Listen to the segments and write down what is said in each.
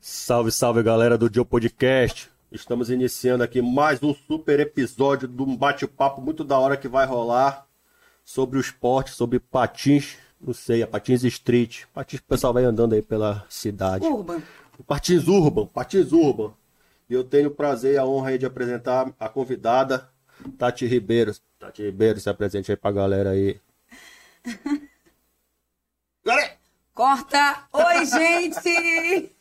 Salve, salve galera do Joe Podcast. Estamos iniciando aqui mais um super episódio de um bate-papo muito da hora que vai rolar sobre o esporte, sobre patins, não sei, a patins street, patins que o pessoal vai andando aí pela cidade. Urban. Patins urban, patins urban. E eu tenho o prazer e a honra aí de apresentar a convidada, Tati Ribeiro. Tati Ribeiro, se apresente aí pra galera aí. Corta! Oi, gente!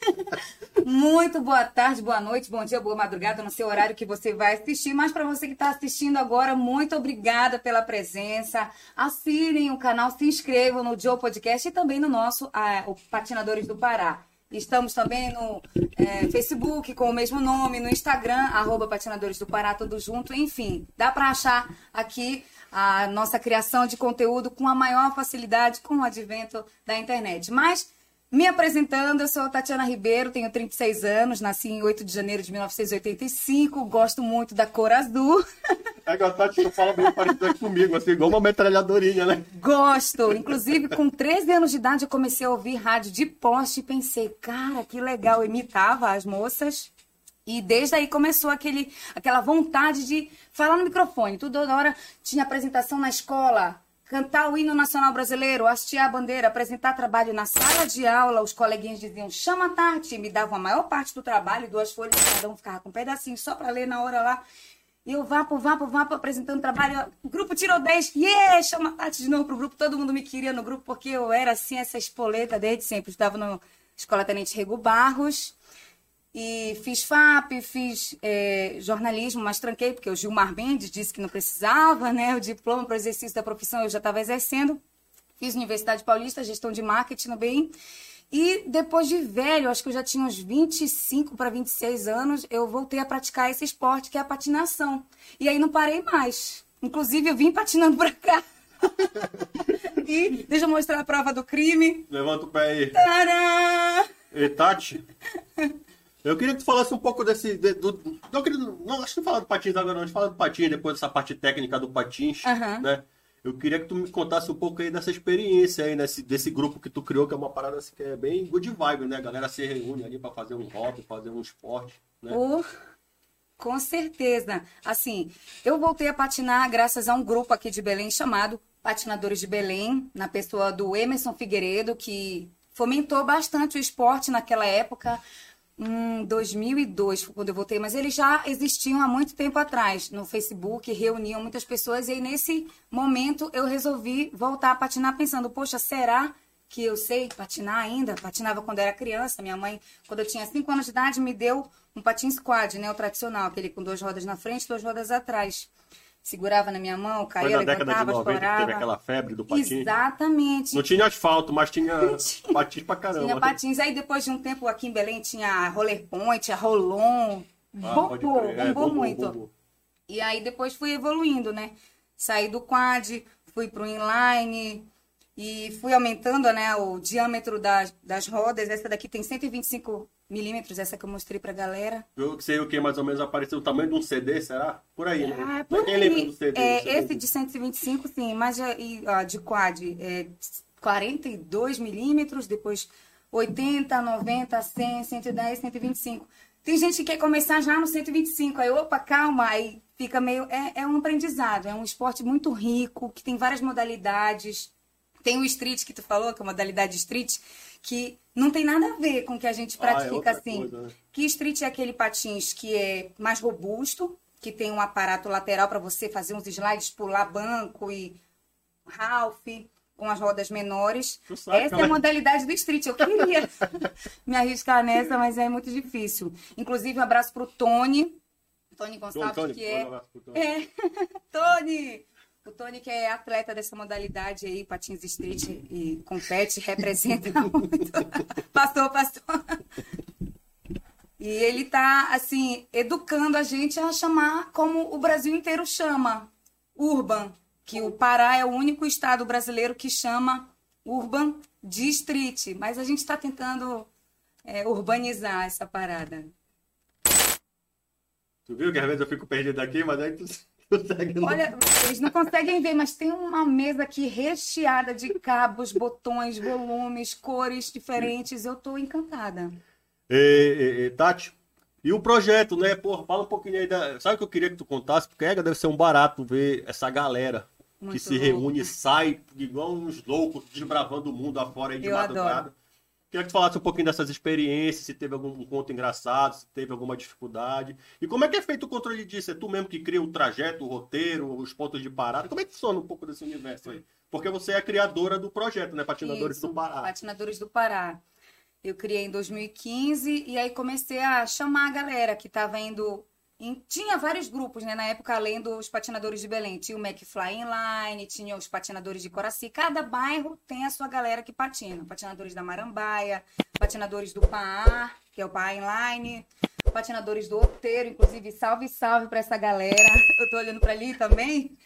Muito boa tarde, boa noite, bom dia, boa madrugada, no seu horário que você vai assistir. Mas para você que está assistindo agora, muito obrigada pela presença. Assinem o canal, se inscrevam no Joe Podcast e também no nosso, ah, Patinadores do Pará. Estamos também no é, Facebook com o mesmo nome, no Instagram, arroba Patinadores do Pará, tudo junto. Enfim, dá para achar aqui a nossa criação de conteúdo com a maior facilidade com o advento da internet. Mas, me apresentando, eu sou Tatiana Ribeiro, tenho 36 anos, nasci em 8 de janeiro de 1985, gosto muito da cor azul. É que a Tati fala bem parecido comigo, assim, igual uma metralhadorinha, né? Gosto. Inclusive, com 13 anos de idade, eu comecei a ouvir rádio de poste e pensei, cara, que legal, eu imitava as moças. E desde aí começou aquele, aquela vontade de falar no microfone. Toda hora tinha apresentação na escola, cantar o hino nacional brasileiro, hastear a bandeira, apresentar trabalho na sala de aula. Os coleguinhas diziam, chama a Tati, me davam a maior parte do trabalho, duas folhas, cada um ficava com um pedacinho só para ler na hora lá. E eu vapo, vapo, vapo, apresentando trabalho. O grupo tirou 10. Yeah! Chama a Tati de novo pro grupo. Todo mundo me queria no grupo porque eu era assim, essa espoleta desde sempre. Estava na Escola Tenente Rego Barros. E fiz FAP, fiz é, jornalismo, mas tranquei, porque o Gilmar Mendes disse que não precisava, né? O diploma para o exercício da profissão eu já estava exercendo. Fiz Universidade Paulista, gestão de marketing bem. E depois de velho, acho que eu já tinha uns 25 para 26 anos, eu voltei a praticar esse esporte que é a patinação. E aí não parei mais. Inclusive, eu vim patinando para cá. e deixa eu mostrar a prova do crime. Levanta o pé aí. Tadã! E Tati, eu queria que tu falasse um pouco desse. De, do, não, queria, não, acho que falar do patins agora, não. A gente fala do patins, depois dessa parte técnica do patins, Aham. né? Eu queria que tu me contasse um pouco aí dessa experiência aí, nesse, desse grupo que tu criou, que é uma parada assim, que é bem good vibe, né? A galera se reúne ali pra fazer um hobby, fazer um esporte, né? Oh, com certeza. Assim, eu voltei a patinar graças a um grupo aqui de Belém chamado Patinadores de Belém, na pessoa do Emerson Figueiredo, que fomentou bastante o esporte naquela época. Em 2002 foi quando eu voltei, mas eles já existiam há muito tempo atrás no Facebook, reuniam muitas pessoas e aí nesse momento eu resolvi voltar a patinar pensando, poxa, será que eu sei patinar ainda? Patinava quando era criança. Minha mãe, quando eu tinha 5 anos de idade, me deu um patim squad, né? O tradicional, aquele com duas rodas na frente, duas rodas atrás. Segurava na minha mão, Foi caía, na década de levantava, 90 que teve aquela febre do patins. Exatamente. Não tinha asfalto, mas tinha patins pra caramba. Tinha patins. Aí depois de um tempo aqui em Belém tinha a roller point, a rolon. Ah, bombou. É, bombou, muito. bombou. E aí depois fui evoluindo, né? Saí do quad, fui pro inline e fui aumentando, né, o diâmetro das, das rodas. Essa daqui tem 125 milímetros, essa que eu mostrei pra galera. Eu sei o que mais ou menos apareceu o tamanho de um CD, será? Por aí, né? Ah, por quem lembra do CD? É, do esse de 125, sim, mas e, ó, de quad é 42 milímetros, depois 80, 90, 100, 110, 125. Tem gente que quer começar já no 125, aí, opa, calma, aí fica meio. É, é um aprendizado, é um esporte muito rico, que tem várias modalidades. Tem o street que tu falou, que é a modalidade street, que não tem nada a ver com o que a gente Ah, é pratica assim. coisa, né? Que street é aquele patins que é mais robusto, que tem um aparato lateral para você fazer uns slides, pular banco e Ralph com as rodas menores. Sabe, Essa é né? a modalidade do street. Eu queria me arriscar nessa, mas é muito difícil. Inclusive, um abraço pro Tony. Tony Gonçalves, Tony, que é. Tony. É, Tony! O Tony, que é atleta dessa modalidade aí, patins street e compete, representa muito. passou, passou. E ele tá, assim, educando a gente a chamar como o Brasil inteiro chama, urban. Que o Pará é o único estado brasileiro que chama urban de street. Mas a gente está tentando é, urbanizar essa parada. Tu viu que às vezes eu fico perdido aqui, mas aí tu consegue. Olha, vocês não conseguem ver, mas tem uma mesa aqui recheada de cabos, botões, volumes, cores diferentes. Eu tô encantada. E, e, Tati, e o projeto, né? Porra, fala um pouquinho aí da. Sabe o que eu queria que tu contasse? Porque deve ser um barato ver essa galera Muito que se louco. reúne e sai igual uns loucos, desbravando o mundo afora aí de eu madrugada. Adoro. Queria que tu falasse um pouquinho dessas experiências, se teve algum conto engraçado, se teve alguma dificuldade. E como é que é feito o controle disso? É tu mesmo que cria o trajeto, o roteiro, os pontos de parada? Como é que funciona um pouco desse universo aí? Porque você é a criadora do projeto, né? Patinadores Isso, do Pará. Patinadores do Pará. Eu criei em 2015 e aí comecei a chamar a galera que estava indo tinha vários grupos, né? Na época, além dos patinadores de Belém, tinha o McFly Inline, tinha os patinadores de Coraci. Cada bairro tem a sua galera que patina. Patinadores da Marambaia, patinadores do Paa, que é o Paa Inline, patinadores do Outeiro, inclusive, salve, salve para essa galera. Eu tô olhando para ali também.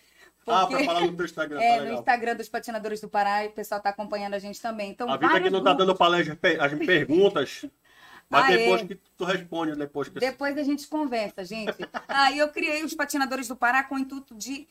Porque... Ah, para falar no teu Instagram. É, tá no Instagram dos Patinadores do Pará, o pessoal tá acompanhando a gente também. Então, a vida que não tá dando palestra, as perguntas mas ah, depois é. que tu responde, depois que... Depois a gente conversa, gente. Aí eu criei os patinadores do Pará com o intuito de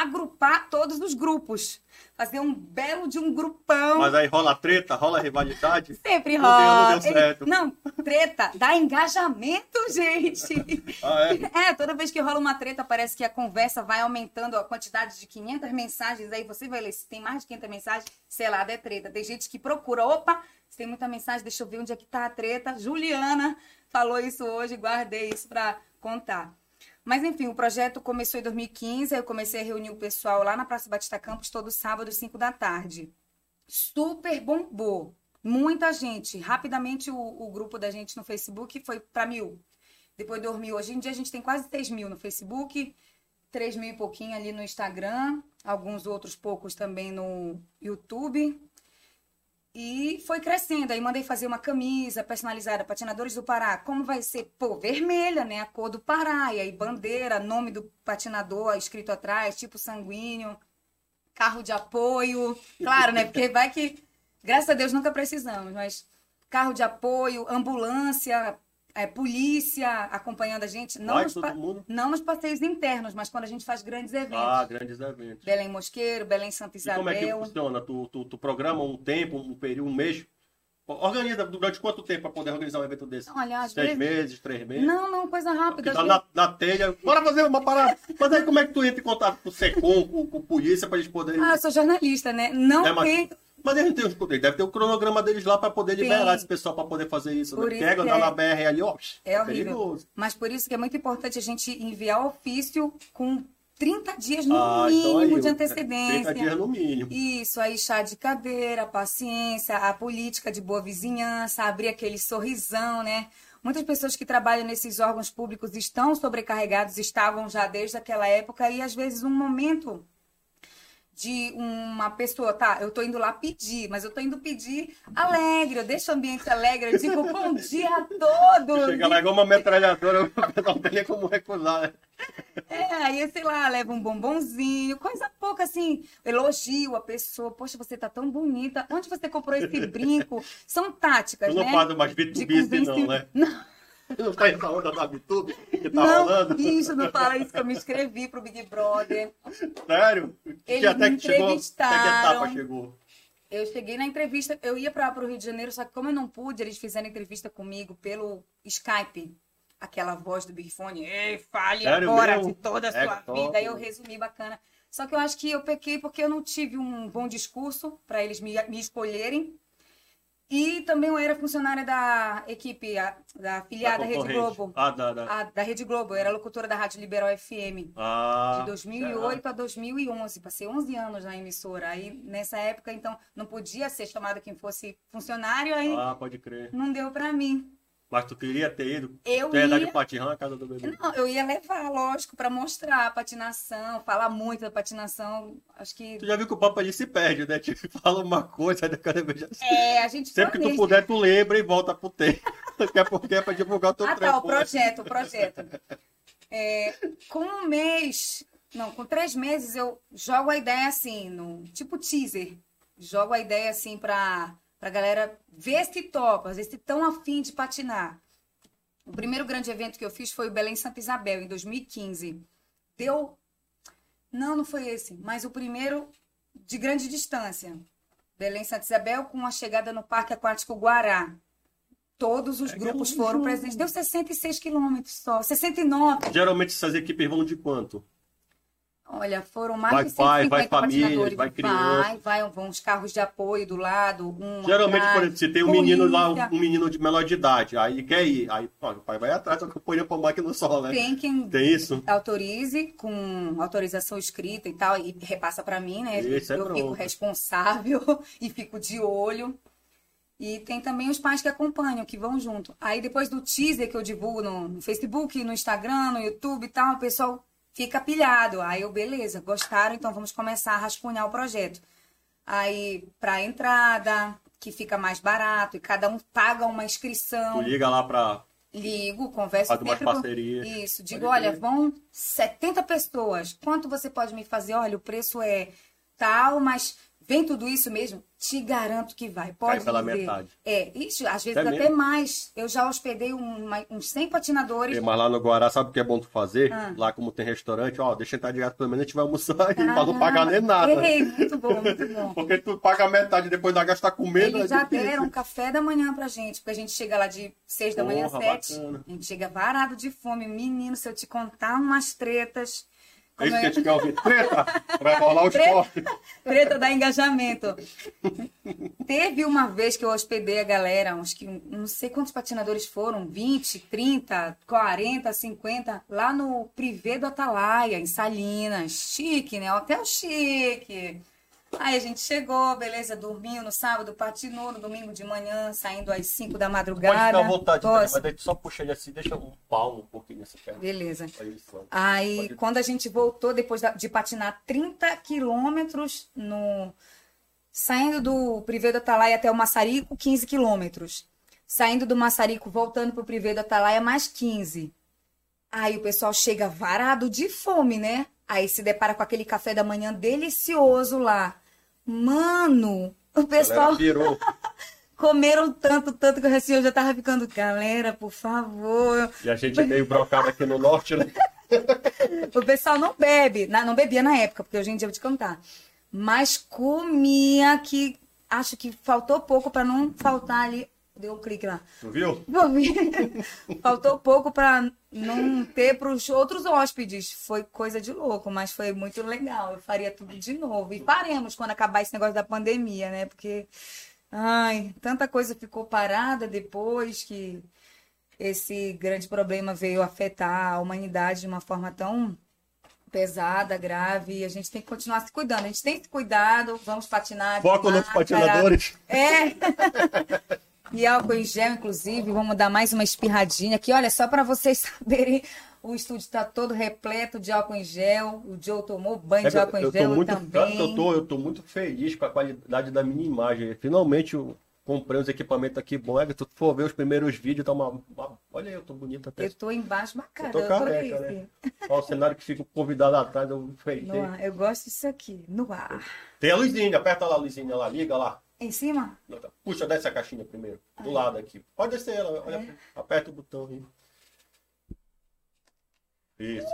agrupar todos os grupos. Fazer um belo de um grupão. Mas aí rola treta, rola rivalidade? Sempre rola. Não, deu certo. não, treta, dá engajamento, gente. Ah, é? é, toda vez que rola uma treta, parece que a conversa vai aumentando a quantidade de 500 mensagens. Aí você vai ler, se tem mais de 500 mensagens, sei lá, é treta. Tem gente que procura, opa, se tem muita mensagem, deixa eu ver onde é que tá a treta. Juliana falou isso hoje, guardei isso para contar. Mas enfim, o projeto começou em 2015, eu comecei a reunir o pessoal lá na Praça Batista Campos todo sábado, 5 da tarde. Super bombou. Muita gente. Rapidamente o, o grupo da gente no Facebook foi para mil. Depois dormiu. Hoje em dia a gente tem quase 3 mil no Facebook, 3 mil e pouquinho ali no Instagram, alguns outros poucos também no YouTube. E foi crescendo. Aí mandei fazer uma camisa personalizada, Patinadores do Pará. Como vai ser? Pô, vermelha, né? A cor do Pará. E aí, bandeira, nome do patinador escrito atrás, tipo sanguíneo, carro de apoio. Claro, né? Porque vai que, graças a Deus, nunca precisamos, mas carro de apoio, ambulância, é, polícia acompanhando a gente. Não, Vai, nos não nos passeios internos, mas quando a gente faz grandes eventos. Ah, grandes eventos. Belém Mosqueiro, Belém Santa Isabel. E como é que funciona? Tu, tu, tu programa um tempo, um período, um mês? Organiza durante quanto tempo para poder organizar um evento desse? Olha, Seis vezes... meses, três meses? Não, não, coisa rápida. Tá na, na telha. Bora fazer uma parada. Mas aí como é que tu entra em contato com o SECOM, com, com a polícia, para eles poderem. Ah, eu sou jornalista, né? Não é, mas... Mas eles não tem os deve ter o cronograma deles lá para poder liberar Sim. esse pessoal para poder fazer isso. Né? Pega, andar é... na BR ali, ó. É horrível. Perigoso. Mas por isso que é muito importante a gente enviar ofício com 30 dias no ah, mínimo então aí, de antecedência. 30 dias no mínimo. Isso, aí chá de cadeira, paciência, a política de boa vizinhança, abrir aquele sorrisão, né? Muitas pessoas que trabalham nesses órgãos públicos estão sobrecarregados, estavam já desde aquela época, e às vezes um momento de uma pessoa, tá, eu tô indo lá pedir, mas eu tô indo pedir alegre, eu deixo o ambiente alegre, eu digo bom dia a todos. Chega lá igual uma metralhadora, não tem como recusar. Né? É, aí, sei lá, leva um bombonzinho, coisa pouca assim, elogio a pessoa, poxa, você tá tão bonita, onde você comprou esse brinco? São táticas, tu não né? não faz mais vitubice não, né? Não. Não tá essa onda da VTube que tá não, rolando? Isso, não fala isso que eu me inscrevi pro Big Brother. Sério? Eles que até que chegou, até que etapa chegou? Eu cheguei na entrevista, eu ia para o Rio de Janeiro, só que como eu não pude, eles fizeram entrevista comigo pelo Skype. Aquela voz do Big Fone, ei, fale Sério agora mesmo? de toda a é sua top. vida. Aí eu resumi bacana. Só que eu acho que eu pequei porque eu não tive um bom discurso para eles me, me escolherem. E também eu era funcionária da equipe, a, da afiliada da Rede Globo. Ah, da, da... A, da Rede Globo. Eu era locutora da Rádio Liberal FM. Ah, de 2008 a 2011. Passei 11 anos na emissora. Aí, nessa época, então, não podia ser chamada quem fosse funcionário. Aí, ah, pode crer. Não deu para mim. Mas tu queria ter ido? Eu tu ia, dar de patinão na casa do bebê? Não, eu ia levar, lógico, para mostrar a patinação, falar muito da patinação. Acho que. Tu já viu que o papo ali se perde, né? Tipo, fala uma coisa, aí cada vez assim. É, a gente Sempre que tu puder, tu lembra e volta pro tempo. é porque é pra divulgar o teu Ah, tá, o projeto, o projeto. É, com um mês, não, com três meses, eu jogo a ideia assim, no, tipo teaser. Jogo a ideia assim pra para a galera ver se topa, ver se estão afim de patinar. O primeiro grande evento que eu fiz foi o Belém Santa Isabel, em 2015. Deu. Não, não foi esse, mas o primeiro de grande distância. Belém Santa Isabel com a chegada no Parque Aquático Guará. todos os É grupos é foram presentes. Deu 66 quilômetros só, 69. Geralmente essas equipes vão de quanto? Olha, foram mais Vai de pai, 150 vai família, vai criança. Vai, vai, vão uns carros de apoio do lado. Geralmente, atrás, por exemplo, se tem um menino lá, um menino de menor de idade, aí quer ir, aí pô, o pai vai atrás, acompanha pra máquina no sol, né? Tem quem Tem isso? autorize com autorização escrita e tal, e repassa pra mim, né? Isso é eu fico pronto. responsável e fico de olho. E tem também os pais que acompanham, que vão junto. Aí depois do teaser que eu divulgo no, no Facebook, no Instagram, no YouTube e tal, o pessoal fica pilhado. Aí eu, beleza, gostaram, então vamos começar a rascunhar o projeto. Aí, pra entrada, que fica mais barato, e cada um paga uma inscrição. Tu liga lá pra. Ligo, converso Faz umas com-. Isso, digo, olha, vão 70 pessoas. Quanto você pode me fazer? Olha, o preço é tal, mas vem tudo isso mesmo? Te garanto que vai. Pode pela dizer. metade. É, isso, às vezes É até mesmo? mais. Eu já hospedei um- uma- uns 100 patinadores. Mas lá no Guará, sabe o que é bom tu fazer? Ah. Lá como tem restaurante, ó, deixa entrar de graça, pelo menos a gente vai almoçar aí, pra não pagar nem nada. Ei, muito bom, muito bom. Porque tu paga metade depois da gastar comendo. Eles é já difícil. deram café da manhã pra gente, porque a gente chega lá de 6 da manhã, Porra, 7. bacana. A gente chega varado de fome. Menino, se eu te contar umas tretas. É isso que a gente quer ouvir. Treta! Vai rolar o Treta. esporte. Treta da engajamento. Teve uma vez que eu hospedei a galera, uns que não sei quantos patinadores foram, 20, 30, 40, 50, lá no Privé do Atalaia, em Salinas. Chique, né? Hotel chique. Aí a gente chegou, beleza, dormiu no sábado, patinou no domingo de manhã, saindo às 5 da Pode madrugada. ficar à vontade, também, mas daí tu só puxa ele assim, deixa um palmo um pouquinho nessa perna. Beleza. Aí Pode- quando a gente voltou, depois da- de patinar 30 quilômetros no. Saindo do Privé do Atalaia até o Maçarico, 15 quilômetros. Saindo do Maçarico, voltando pro Privé do Atalaia, mais 15. Aí o pessoal chega varado de fome, né? Aí se depara com aquele café da manhã delicioso lá. Mano, o pessoal pirou. comeram tanto, tanto que assim, eu já tava ficando, galera, por favor, E a gente meio brocado aqui no norte, né? O pessoal não bebe, não bebia na época, porque hoje em dia eu vou te contar. Mas comia que acho que faltou pouco para não faltar ali. Deu um clique lá. Tu viu? Faltou pouco para não ter para os outros hóspedes. Foi coisa de louco, mas foi muito legal. Eu faria tudo de novo. E faremos quando acabar esse negócio da pandemia, né? Porque, ai, tanta coisa ficou parada depois que esse grande problema veio afetar a humanidade de uma forma tão pesada, grave. E a gente tem que continuar se cuidando. A gente tem se cuidado, vamos patinar. Foco nos patinadores. É. E álcool em gel, inclusive, vamos dar mais uma espirradinha aqui. Olha, só para vocês saberem, o estúdio está todo repleto de álcool em gel. O Joe tomou banho de álcool em É, eu, tô gel muito, também. eu, tô, eu tô muito feliz com a qualidade da minha imagem. Finalmente eu comprei uns equipamentos aqui bons. É que tu for ver os primeiros vídeos, tá uma. uma- Olha aí, eu tô bonito até. Eu tô embaixo Eu bacana. tô Eu, careca, tô né? Olha o cenário que fica convidado atrás, eu ar. eu gosto disso aqui, no ar. Tem a luzinha, aperta lá a luzinha lá, liga lá. Em cima? Puxa, desce a caixinha primeiro. Do lado aqui. Pode descer ela, olha, É. aperta o botão aí. Isso.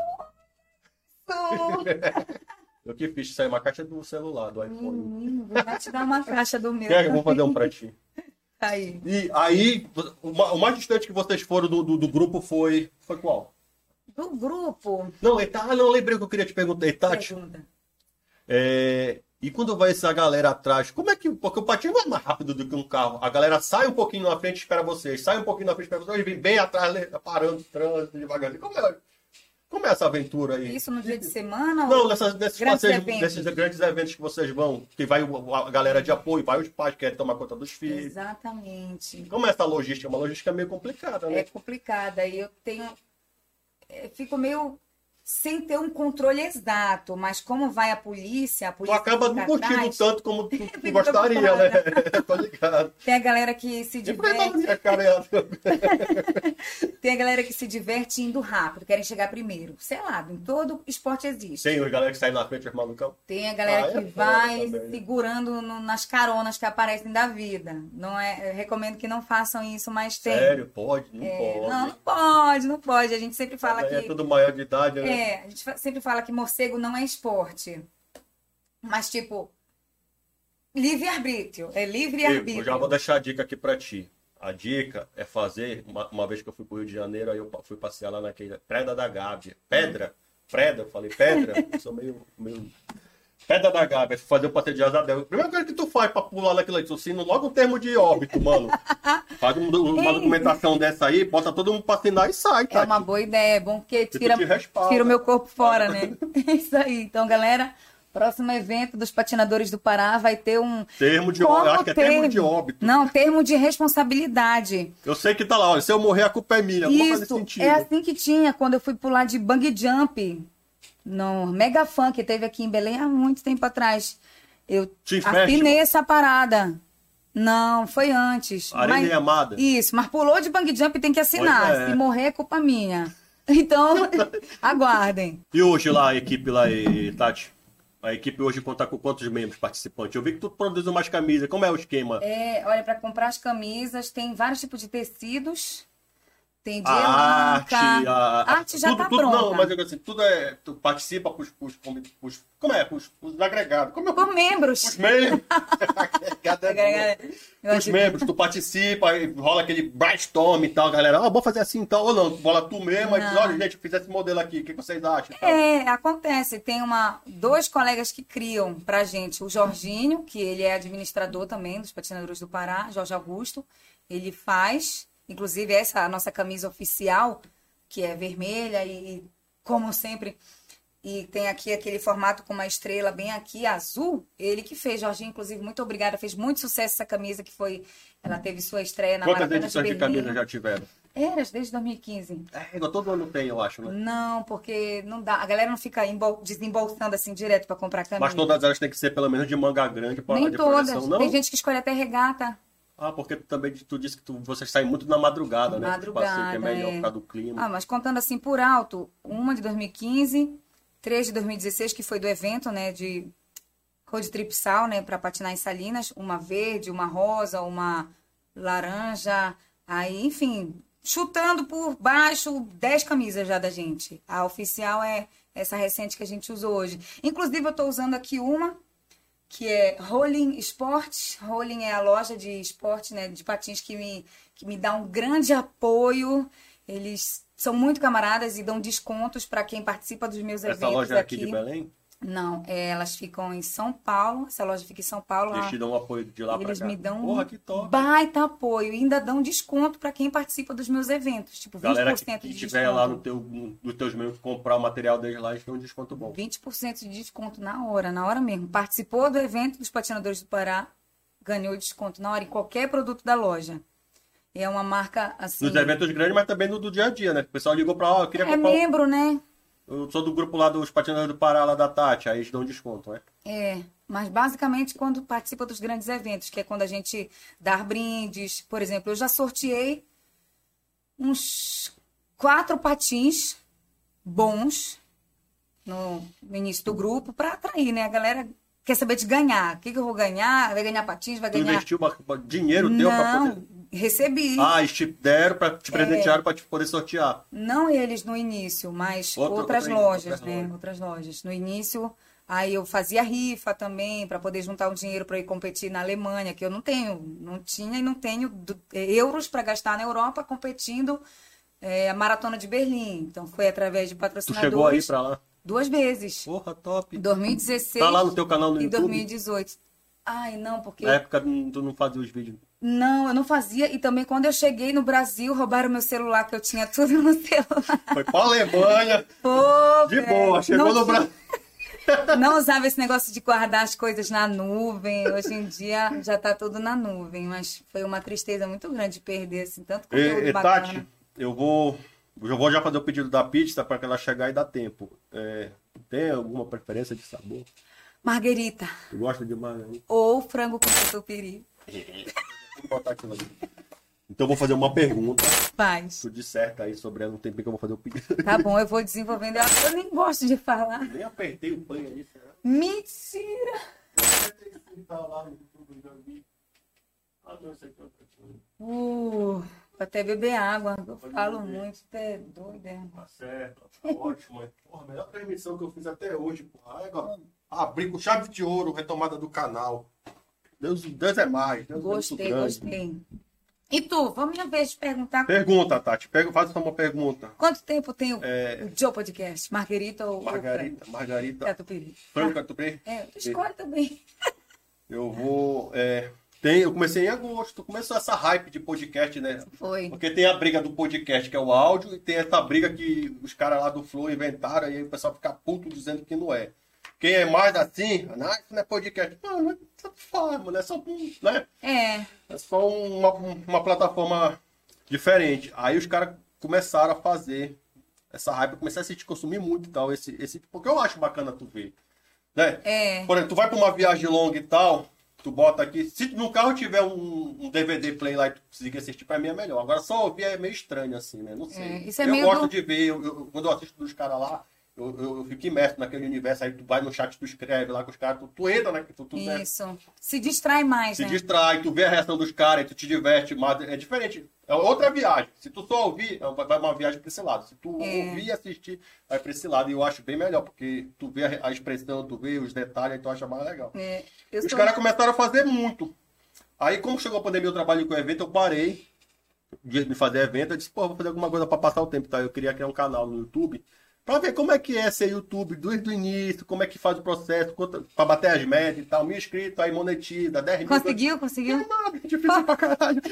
Eu que fiz, aí é uma caixa do celular, do iPhone. Menino, vou te dar uma caixa do meu. Quer que eu vou fazer um pra ti? Aí. E aí, o ma- o mais distante que vocês foram do, do, do grupo foi. Foi qual? Do grupo. Não, Eita, não, lembrei o que eu queria te perguntar. Etate, Pergunta. é, e quando vai essa galera atrás, como é que. Porque o patinho vai mais rápido do que um carro. A galera sai um pouquinho na frente e espera vocês. Sai um pouquinho na frente e espera vocês. Vem bem atrás, né, parando o trânsito devagarzinho. Como é, como é essa aventura aí? Isso no dia de semana? Não, nessas, nesses, Grandes passeios, eventos. nesses grandes eventos que vocês vão, que vai a galera de apoio, vai os pais que querem tomar conta dos filhos. Exatamente. Como é essa logística? É uma logística meio complicada, né? É complicada. E eu tenho. eu fico meio sem ter um controle exato, mas como vai a polícia, a Tu polícia acaba fica não curtindo tanto como tu, tu gostaria, né? Tô ligado. Tem a galera que se diverte, é tem a galera que se diverte indo rápido, querem chegar primeiro. Sei lá, em todo esporte existe. Tem os galera que saem na frente, os malucão. Tem a galera Ah, é que foda vai também, né? segurando no- nas caronas que aparecem da vida. Não é, recomendo que não façam isso, mas tem. Sério, pode? Não É, pode. não, não pode, não pode. A gente sempre fala Também que É tudo maior de idade, né? É, a gente sempre fala que morcego não é esporte. Mas, tipo, livre-arbítrio. É livre-arbítrio. eu já vou deixar a dica aqui pra ti. A dica é fazer, uma, uma vez que eu fui pro Rio de Janeiro, aí eu fui passear lá naquele Pedra da Gávea. Pedra? Pedra? Eu falei pedra? Eu sou meio, meio... Pedra da Gávea, fazer o passeio de asa delta. Primeira coisa que tu faz pra pular tu assina logo um termo de óbito, mano. Faz um- uma documentação dessa aí, bota todo mundo pra assinar e sai, É tá? uma boa ideia, é bom porque tira, tira o meu corpo fora, né? É isso aí. Então, galera, próximo evento dos patinadores do Pará vai ter um. Termo de óbito, acho que é termo de óbito. Não, termo de responsabilidade. Eu sei que tá lá, olha, se eu morrer a culpa é minha, não faz Isso, sentido. é assim que tinha quando eu fui pular de bang jump no Mega Fun que teve aqui em Belém há muito tempo atrás. Eu Team assinei essa parada. Não, foi antes. Arena Mas- Amada. Isso, mas pulou de bang jump tem que assinar. É. Se morrer é culpa minha. Então, aguardem. E hoje lá, a equipe lá, e, Tati? A equipe hoje conta com quantos membros participantes? Eu vi que tu produziu umas camisas. Como é o esquema? É, olha, para comprar as camisas, tem vários tipos de tecidos. Tem de a arte, a, a- arte já tudo, tá tudo, pronta. Não, mas eu assim, tudo é. Tu participa pros, pros, pros, pros- como é? Pros, pros agregados. Como é? Por membros. Os membros. Agregado é Os acho- membros, tu participa, rola aquele brainstorm e tal, galera. Ah, vou fazer assim e tal. Ou não, bola tu mesmo, Não. olha, gente, eu fiz esse modelo aqui, o que vocês acham? É, acontece. Tem uma, dois colegas que criam pra gente. O Jorginho, que ele é administrador também dos patinadores do Pará, Jorge Augusto. Ele faz, inclusive essa a nossa camisa oficial, que é vermelha e, como sempre, e tem aqui aquele formato com uma estrela bem aqui, azul. Ele que fez, Jorginho, inclusive, muito obrigada. Fez muito sucesso essa camisa que foi. Ela teve sua estreia na Quantas Maratona de edições de Berlim. camisa já tiveram? Eras desde 2015. É, todo ano tem, eu acho, né? Não, porque não dá. A galera não fica embol- desembolsando assim direto pra comprar camisa. Mas todas elas têm que ser pelo menos de manga grande para Nem de todas. projeção, não? Tem gente que escolhe até regata. Ah, porque tu também tu disse que tu, vocês saem muito na madrugada, né? Madrugada, Tipo assim, que é melhor é. por causa do clima. Ah, mas contando assim por alto, uma de 2015, três de 2016, que foi do evento, né, de road trip sal, né, para patinar em Salinas, uma verde, uma rosa, uma laranja, aí, enfim, chutando por baixo 10 camisas já da gente. A oficial é essa recente que a gente usou hoje. Inclusive eu tô usando aqui uma que é Rolling Sports. Rolling é a loja de esporte, né, de patins que me, que me dá um grande apoio. Eles são muito camaradas e dão descontos para quem participa dos meus Essa eventos loja é aqui de Belém, Não, é, elas ficam em São Paulo. Essa loja fica em São Paulo. eles lá- te dão um apoio de lá pra eles cá. me dão Porra, um que top. baita apoio. E ainda dão desconto para quem participa dos meus eventos. Tipo, 20% Galera que, que de tiver desconto. lá no teu, no, nos teus membros comprar o material deles lá, eles têm um desconto bom. 20% de desconto na hora, na hora mesmo. Participou do evento dos patinadores do Pará, ganhou desconto na hora em qualquer produto da loja. É uma marca assim. Nos eventos grandes, mas também no do dia a dia, né? O pessoal ligou pra, ó, eu queria é comprar. um- membro, né? Eu sou do grupo lá dos patinadores do Pará, lá da Tati, aí eles dão desconto, né? É, mas basicamente quando participa dos grandes eventos, que é quando a gente dá brindes. Por exemplo, eu já sorteei uns quatro patins bons no, no início do grupo para atrair, né? A galera quer saber de ganhar. O que, que eu vou ganhar? Vai ganhar patins? Vai Tu ganhar. investiu uma- uma- dinheiro teu pra Não, poder. Recebi. Ah, eles te deram, pra, É. te presentearam pra te poder sortear. Não eles no início, mas Outra- outras outra- lojas, outras né? lojas. Outras lojas. No início, aí eu fazia rifa também para poder juntar um dinheiro para ir competir na Alemanha, que eu não tenho, não tinha e não tenho eh, euros para gastar na Europa competindo eh, a maratona de Berlim. Então foi através de Tu patrocinadores. chegou aí pra lá. duas vezes. Porra, top. Em 2016 Tá lá no teu canal no e YouTube? 2018. Ai, não, porque Na época hum, tu não fazia os vídeos. Não, eu não fazia e também quando eu cheguei no Brasil, roubaram meu celular que eu tinha tudo no celular. Foi pra Alemanha. Pô, De boa, chegou não no Brasil. Não usava esse negócio de guardar as coisas na nuvem. Hoje em dia já tá tudo na nuvem, mas foi uma tristeza muito grande perder assim, tanto conteúdo E, e, bacana. Tati, eu vou. Eu vou já fazer o pedido da pizza para que ela chegar e dar tempo. É, tem alguma preferência de sabor? Marguerita Tu gosta de margarina? ou frango com catupiry. Botar aquilo ali. Então eu vou fazer uma pergunta. Faz. Tu disserta aí sobre ela, não tem bem que eu vou fazer o pedido. Tá bom, eu vou desenvolvendo. Eu nem gosto de falar. Nem apertei o play aí, será? Mentira! Tá. Uh, até beber água. Eu falo muito, até doido. é. Tá certo, tá ótimo. é. Porra, a melhor transmissão que eu fiz até hoje, porra. Aí, agora, abri com chave de ouro, retomada do canal. Deus, Deus é mais. Deus é Gostei, grande. gostei. E tu, vamos minha vez de perguntar. Pergunta, Tati. Pega, faz uma pergunta. Quanto tempo tem o, É. o Joe Podcast? Margarita ou Margarita, ou Margarita. Catupiry? Frango Catupiry? É, tu escolhe também. Eu vou. É, tem, eu comecei em agosto. Começou essa hype de podcast, né? Foi. Porque tem a briga do podcast, que é o áudio, e tem essa briga que os caras lá do Flow inventaram, e aí o pessoal fica puto dizendo que não é. Quem é mais assim, ah, isso não é podcast. Não, não é faz, mano, é só, um, né? É, É só uma, uma plataforma diferente. Aí os caras começaram a fazer essa hype, eu comecei a assistir, consumir muito e tal, esse, esse, porque eu acho bacana tu ver. Né? é. Por exemplo, tu vai pra uma viagem longa e tal, tu bota aqui. Se no carro tiver um, um DVD play lá e tu conseguir assistir, pra mim é melhor. Agora só ouvir é meio estranho, assim, né? Não sei. É, isso é eu meio gosto do- de ver, eu- eu- quando eu assisto dos caras lá, eu, eu, eu fico imerso naquele universo, aí tu vai no chat, tu escreve lá com os caras, tu, tu entra, né? Tu, tu, né, Isso. Se distrai mais, se né? distrai, tu vê a reação dos caras, tu te diverte, mas é diferente. É outra viagem. Se tu só ouvir, é- vai uma viagem pra esse lado. Se tu É. ouvir e assistir, vai pra esse lado. E eu acho bem melhor, porque tu vê a, expressão, tu vê os detalhes, tu acha mais legal. É, Os sou- caras começaram a fazer muito. Aí, como chegou a pandemia, eu trabalho com evento, eu parei de fazer evento. Eu disse, pô, vou fazer alguma coisa pra passar o tempo, tá? Eu queria criar um canal no YouTube pra ver como é que é ser YouTube desde o início, como é que faz o processo, pra bater as metas e tal. Mil inscritos, aí monetiza, 10 mil. Conseguiu, conseguiu? Não, nada, difícil pra caralho.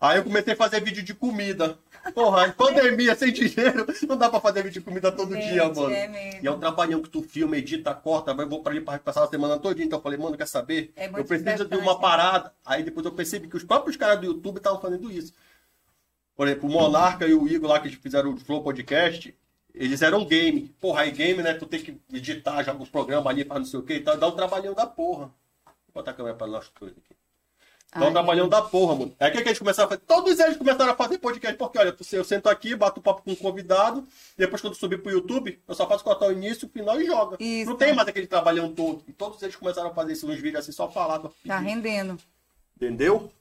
Aí eu comecei a fazer vídeo de comida. Porra, em pandemia, sem dinheiro, não dá pra fazer vídeo de comida todo Gente, dia, mano. é mesmo. E é um trabalhão que tu filma, edita, corta, vai vou pra ali pra passar a semana todinha. Então eu falei, mano, quer saber? É eu preciso de uma né? parada. Aí depois eu percebi que os próprios caras do YouTube estavam fazendo isso. Por exemplo, o Monarca e o Igor lá que fizeram o Flow Podcast, eles eram game. Porra, aí game, né? Tu tem que editar já os programas ali pra não sei o que e tal. Dá um trabalhão da porra. Vou botar a câmera pra nós dois aqui. Dá um Ai. trabalhão da porra, mano. É que a gente começaram a fazer. Todos eles começaram a fazer podcast, porque olha, eu sento aqui, bato papo com um convidado, depois quando subir pro YouTube, eu só faço cortar o início, o final e joga. Isso. Não tem mais aquele trabalhão todo. E todos eles começaram a fazer isso, uns vídeos assim, só falado. Tá rendendo. Entendeu?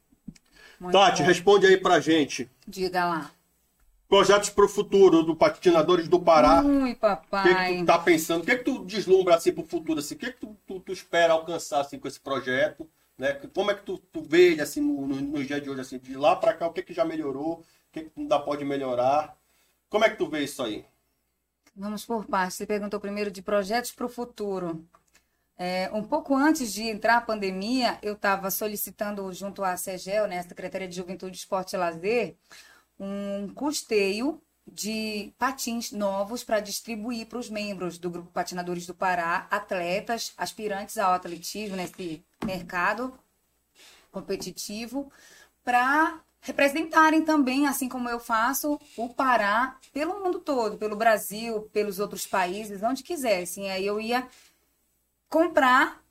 Muito Tati, bom. responde aí pra gente. Diga lá. Projetos pro futuro do Patinadores do Pará. Ui, O que, que papai. tu tá pensando? O que, que tu deslumbra assim pro futuro? Assim? O que, que tu, tu, tu espera alcançar assim, com esse projeto? Né? Como é que tu, tu vê ele assim, no, no, no dia de hoje? Assim, de lá pra cá, o que, que já melhorou? O que, que ainda pode melhorar? Como é que tu vê isso aí? Vamos por partes. Você perguntou primeiro de projetos para o futuro. É, um pouco antes de entrar a pandemia, eu estava solicitando junto à CEGEL, né, Secretaria de Juventude, Esporte e Lazer, um custeio de patins novos para distribuir para os membros do Grupo Patinadores do Pará, atletas, aspirantes ao atletismo nesse mercado competitivo, para representarem também, assim como eu faço, o Pará pelo mundo todo, pelo Brasil, pelos outros países, onde quisessem. Aí eu ia comprar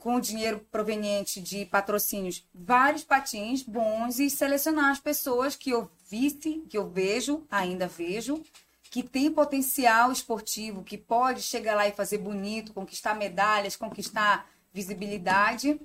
com o dinheiro proveniente de patrocínios vários patins bons e selecionar as pessoas que eu visse, que eu vejo, ainda vejo, que tem potencial esportivo, que pode chegar lá e fazer bonito, conquistar medalhas, conquistar visibilidade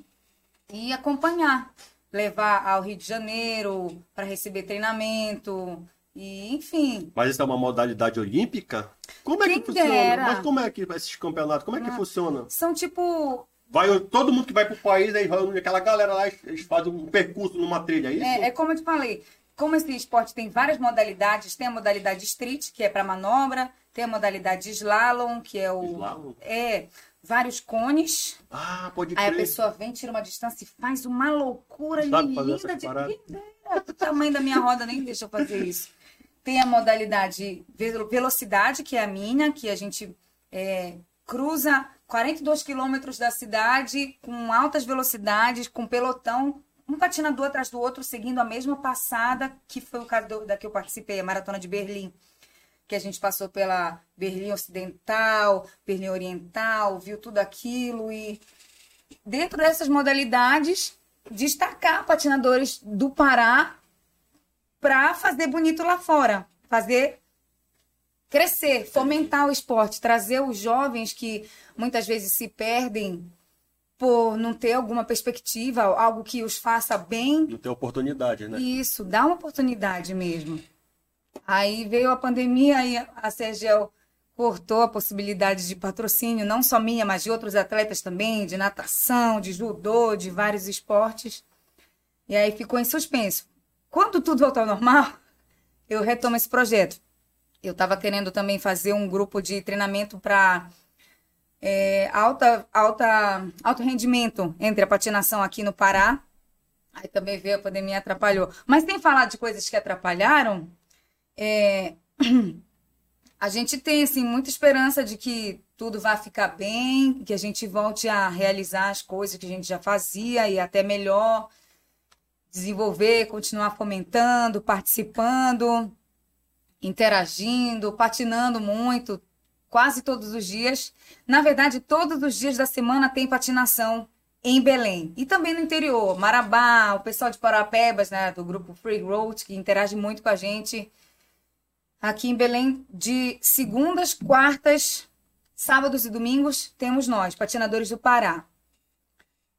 e acompanhar, levar ao Rio de Janeiro para receber treinamento e enfim, Mas isso é uma modalidade olímpica? Como é Quem que funciona? dera. Mas como é que esses campeonatos? Como é que funciona? são tipo Vai, todo mundo que vai pro país, aí vai aquela galera lá, eles fazem um percurso numa trilha, é isso? É, é como eu te falei, como esse esporte tem várias modalidades, tem a modalidade street, que é para manobra, tem a modalidade slalom, que é o. Slalom? É, vários cones. Ah, pode Aí crer. a pessoa vem, tira uma distância e faz uma loucura linda de. O tamanho da minha roda nem deixa eu fazer isso. Tem a modalidade ve- velocidade, que é a minha, que a gente é, cruza 42 quilômetros da cidade com altas velocidades, com pelotão, um patinador atrás do outro, seguindo a mesma passada, que foi o caso do- da que eu participei, a Maratona de Berlim. Que a gente passou pela Berlim Ocidental, Berlim Oriental, viu tudo aquilo e dentro dessas modalidades, destacar patinadores do Pará para fazer bonito lá fora, fazer crescer, fomentar o esporte, trazer os jovens que muitas vezes se perdem por não ter alguma perspectiva, algo que os faça bem. Não tem oportunidade, né? Isso, dá uma oportunidade mesmo. Aí veio a pandemia e a Sergel cortou a possibilidade de patrocínio, não só minha, mas de outros atletas também, de natação, de judô, de vários esportes. E aí ficou em suspenso. quando tudo voltar ao normal, eu retomo esse projeto. Eu estava querendo também fazer um grupo de treinamento para é, alta, alta, alto rendimento entre a patinação aqui no Pará. Aí também veio a pandemia atrapalhou. Mas sem falar de coisas que atrapalharam, é, a gente tem assim muita esperança de que tudo vai ficar bem, que a gente volte a realizar as coisas que a gente já fazia e até melhor desenvolver, continuar fomentando, participando, interagindo, patinando muito, quase todos os dias. Na verdade, todos os dias da semana tem patinação em Belém. E também no interior, Marabá, o pessoal de Parapebas, né, do grupo Free Road, que interage muito com a gente. Aqui em Belém, de segundas, quartas, sábados e domingos, temos nós, patinadores do Pará.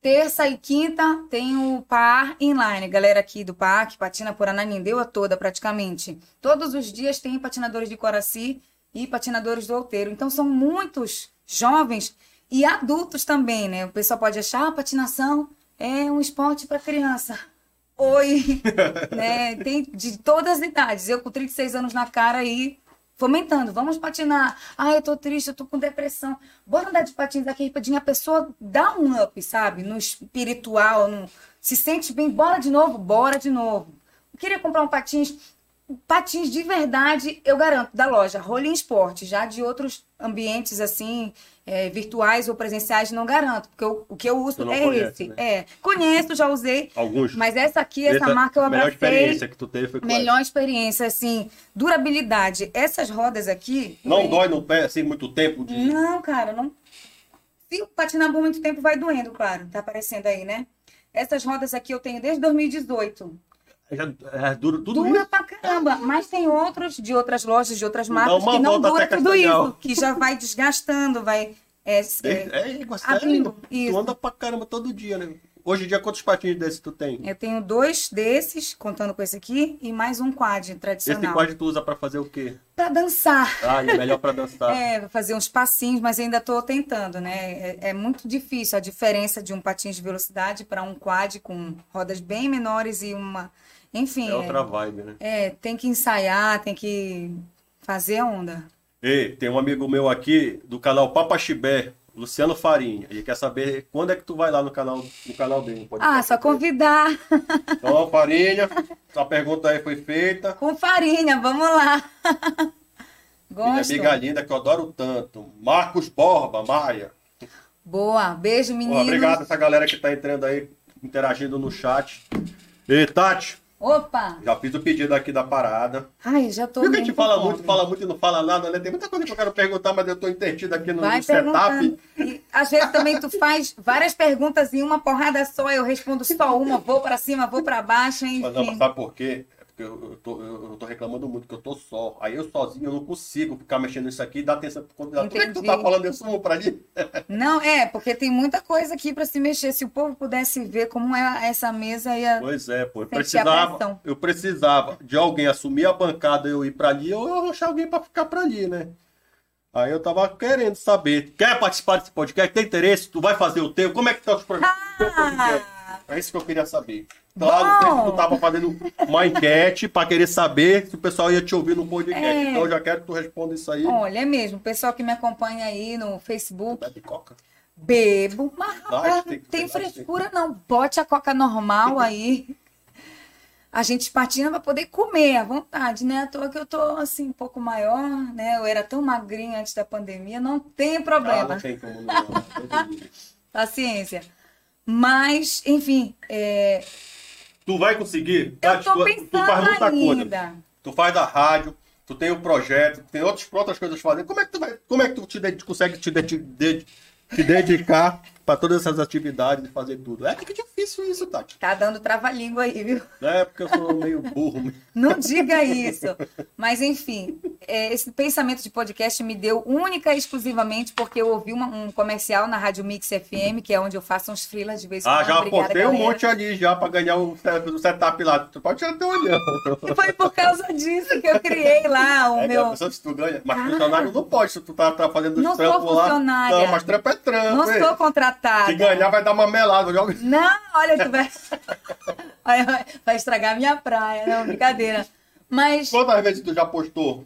Terça e quinta tem o Par Inline, galera aqui do Par, que patina por Ananindeua toda praticamente. Todos os dias tem patinadores de Coraci e patinadores do Outeiro. Então são muitos jovens e adultos também, né? O pessoal pode achar a patinação é um esporte para criança. Oi, né? Tem de todas as idades. Eu com 36 anos na cara aí fomentando, vamos patinar. Ah, eu tô triste, eu tô com depressão. Bora andar de patins aqui, rapidinho. A pessoa dá um up, sabe? No espiritual, no... se sente bem, bora de novo, bora de novo. Eu queria comprar um patins patins de verdade, eu garanto, da loja Rolling Sport, já de outros ambientes assim, é, virtuais ou presenciais, não garanto, porque eu, o que eu uso é conhece, esse. Né? É, conheço, já usei. Alguns. Mas essa aqui, essa, essa marca eu abracei. Melhor experiência que tu teve foi qual? Melhor experiência, assim, durabilidade. Essas rodas aqui. Não dói no pé, assim, muito tempo? De... Não, cara, não. Se patinar por muito tempo, vai doendo, claro. Tá aparecendo aí, né? Essas rodas aqui eu tenho desde 2018. Já, é, dura tudo dura isso? pra caramba. Mas tem outros de outras lojas, de outras marcas, que não dura tudo isso. Que já vai desgastando, vai. É, é, é, é abrindo. Tu anda pra caramba todo dia, né? Hoje em dia, quantos patins desses tu tem? Eu tenho dois desses, contando com esse aqui, e mais um quad tradicional. Esse quad tu usa pra fazer o quê? Pra dançar. Ah, é melhor pra dançar. é, fazer uns passinhos, mas ainda tô tentando, né? É, é muito difícil a diferença de um patins de velocidade para um quad com rodas bem menores e uma enfim. É outra vibe, né? É, tem que ensaiar, tem que fazer a onda. Ei, tem um amigo meu aqui do canal Papa Chibé, Luciano Farinha. Ele quer saber quando é que tu vai lá no canal, no canal dele. ah, só convidar. Então, Farinha, sua pergunta aí foi feita. Com Farinha, vamos lá. Gosto. Minha amiga linda, que eu adoro tanto. Marcos Borba, Maia. Boa, beijo, menino. Obrigado essa galera que tá entrando aí, interagindo no chat. E Tati, Opa! Já fiz o pedido aqui da parada. Ai, já tô. Porque a gente fala muito, fala muito e não fala nada, né? Tem muita coisa que eu quero perguntar, mas eu tô intertido aqui no, Vai no setup. E às vezes também tu faz várias perguntas em uma porrada só, eu respondo só uma, vou para cima, vou para baixo, enfim. Mas não, sabe por quê? Porque eu, eu, tô, eu, tô reclamando muito, que eu tô só. Aí eu sozinho eu não consigo ficar mexendo nisso aqui e dar atenção pro convidado. Por que, que tu tá falando isso sumo pra ali? Não, é, porque tem muita coisa aqui para se mexer. Se o povo pudesse ver como é essa mesa, ia. Pois é, pô. Eu precisava, eu precisava de alguém assumir a bancada, eu ir para ali, ou eu achar alguém para ficar para ali, né? Aí eu tava querendo saber. Quer participar desse podcast? Tem interesse? Tu vai fazer o teu? Como é que tá os projetos? Ah! É isso que eu queria saber. Claro, Bom. tu tava fazendo uma enquete para querer saber se o pessoal ia te ouvir no podcast. É. Então eu já quero que tu responda isso aí. Olha, é mesmo. O pessoal que me acompanha aí no Facebook. Bebe coca? Bebo, mas rapaz, tem, tem frescura não. Bote a coca normal aí. A gente patina para poder comer à vontade, né? À toa que eu tô assim um pouco maior, né? Eu era tão magrinha antes da pandemia, não tem problema. Ah, não tem como não. Paciência. Mas, enfim, é... Tu vai conseguir? Eu tô pensando tu, faz muita ainda. coisa. Tu faz da rádio, tu tem o um projeto, tem outros, outras coisas fazer. Como é que tu vai, como é que tu te, consegue te, te, te dedicar para todas essas atividades e fazer tudo. É que é difícil isso, Tati. Tá dando trava-língua aí, viu? É, porque eu sou meio burro. Não diga isso. Mas, enfim, é, esse pensamento de podcast me deu única e exclusivamente porque eu ouvi uma, um comercial na Rádio Mix FM, que é onde eu faço uns freelas de vez em quando. Ah, já apostei um monte ali já para ganhar o, o setup lá. Tu pode tirar teu olhão. E foi por causa disso que eu criei lá o é, meu... Se tu ganha. Mas ah, funcionário não pode, se tu tá, tá fazendo os trampos lá. Não, mas trampo é trampo. Não sou contratada se ganhar, vai dar uma melada. Não, olha, tu vai. Vai, estragar a minha praia, não, brincadeira. Mas Quantas vezes tu já postou?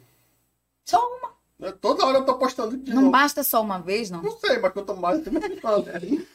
só uma. Né? Toda hora eu tô postando de Não novo. basta só uma vez, não. Não sei, mas quanto mais.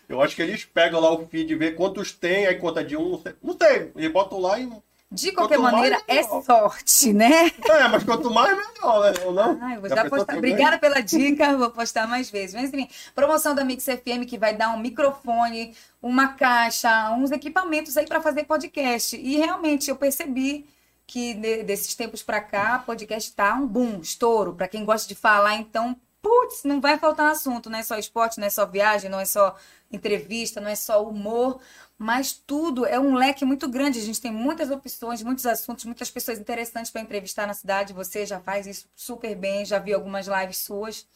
Eu acho que eles pegam lá o feed, vê quantos tem, aí conta de um, não sei. Não sei, eles botam lá e. De qualquer Quanto maneira, é sorte, né? É, mas quanto mais, melhor, né? Ou não? Ai, vou Já postar. eu Obrigada pela dica, vou postar mais vezes. Mas enfim, promoção da Mix FM que vai dar um microfone, uma caixa, uns equipamentos aí para fazer podcast. E realmente eu percebi que de- desses tempos para cá, podcast tá um boom, estouro. Para quem gosta de falar, então, putz, não vai faltar assunto, não é só esporte, não é só viagem, não é só entrevista, não é só humor, mas tudo é um leque muito grande. A gente tem muitas opções, muitos assuntos, muitas pessoas interessantes para entrevistar na cidade. Você já faz isso super bem, já vi algumas lives suas.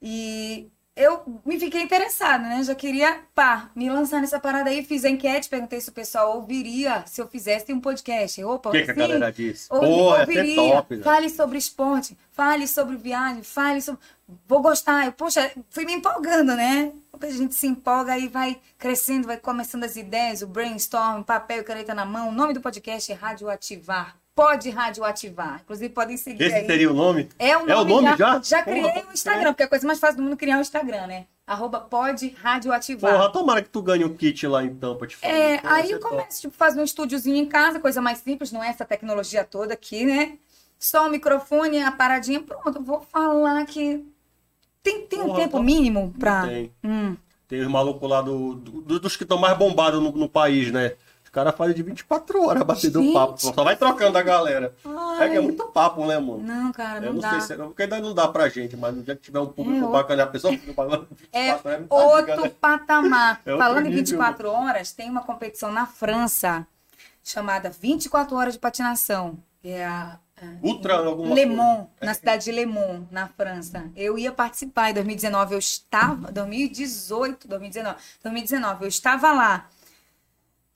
E eu me fiquei interessada, né? Já queria, pá, me lançar nessa parada aí. Fiz a enquete, perguntei se o pessoal ouviria se eu fizesse um podcast. Opa, O que, que a galera disse? ouvi- Pô, ser ouviria. top, né? Fale sobre esporte, fale sobre viagem, fale sobre. Vou gostar. Eu, poxa, fui me empolgando, né? A gente se empolga e vai crescendo, vai começando as ideias, o brainstorm, papel e caneta na mão. O nome do podcast é Radioativar. Pode radioativar. Inclusive, podem seguir Esse aí. seria o nome? É o nome, É o nome já? Já Porra, criei o Instagram, porque é a coisa mais fácil do mundo criar um Instagram, né? Arroba pode radioativar. Porra, tomara que tu ganhe um kit lá então pra te fazer. É, aí eu top. começo, tipo, fazer um estúdiozinho em casa, coisa mais simples, não é essa tecnologia toda aqui, né? Só o microfone, a paradinha, pronto, vou falar que tem, tem um Porra, tempo tá- mínimo pra... Tem. Hum, Tem os malucos lá do, do- dos que estão mais bombados no, no país, né? Caras fazem de 24 horas batendo Gente. papo. Só vai trocando a galera. É que é Ai. muito papo, né, mano? não, cara, Eu não, não dá. sei se porque ainda não dá pra gente, mas no dia que tiver um público É bacana, a pessoa fica falando 24 É horas, tá outro ligado? patamar. É outro Falando em nível, 24 horas, tem uma competição na França chamada 24 Horas de Patinação. É a, Ultra alguma Le Mans, na cidade de Le Mans, na França. Eu ia participar em 2019, eu estava, 2018, 2019, 2019, eu estava lá.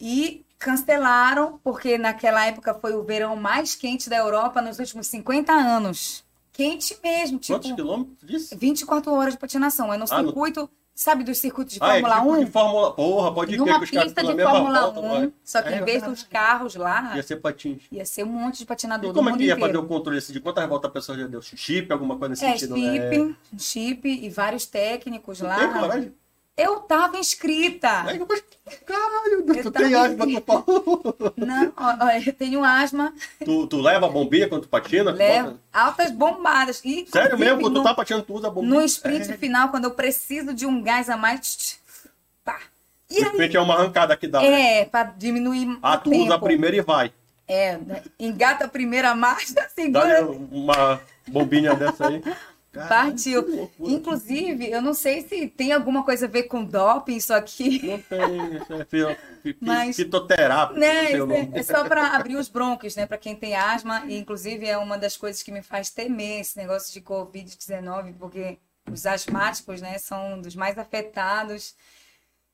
E cancelaram, porque naquela época foi o verão mais quente da Europa nos últimos 50 anos. Quente mesmo, tipo, Quantos quilômetros disse? 24 horas de patinação. É no Ah, no- circuito, sabe dos circuitos de Ah, é Fórmula tipo 1? de Fórmula... Porra, pode Numa que pista de Fórmula volta, 1, vai. só que É, em vez dos carros lá, Ia ser patins. ia ser um monte de patinador E do como é que ia inteiro. fazer o controle assim, de quantas voltas a pessoa já deu? Chip, alguma coisa nesse É, sentido, né? chip, chip e vários técnicos Tem lá. coragem? Eu tava inscrita. Aí, mas, caralho, Eu tu tem asma, tu falou. Não, ó, ó, eu tenho asma, Tu, tu leva a bombinha quando tu patina? Tu levo bota- altas bombadas. E, Sério mesmo? Quando tu no- tá patinando, tu usa a bombinha? No sprint É. final, quando eu preciso de um gás a mais, pá. E O sprint é uma arrancada que dá. né? É, pra diminuir Ah, tu tempo. usa a primeira e vai. É, né? engata a primeira marcha, a Dá uma bombinha dessa aí. Caralho, partiu. loucura. Inclusive, eu não sei se tem alguma coisa a ver com doping isso aqui, Não tem, é Mas- fitoterápico, né? é-. É só para abrir os brônquios, né? Para quem tem asma, e inclusive é uma das coisas que me faz temer esse negócio de Covid-19, porque os asmáticos, né, são um dos mais afetados.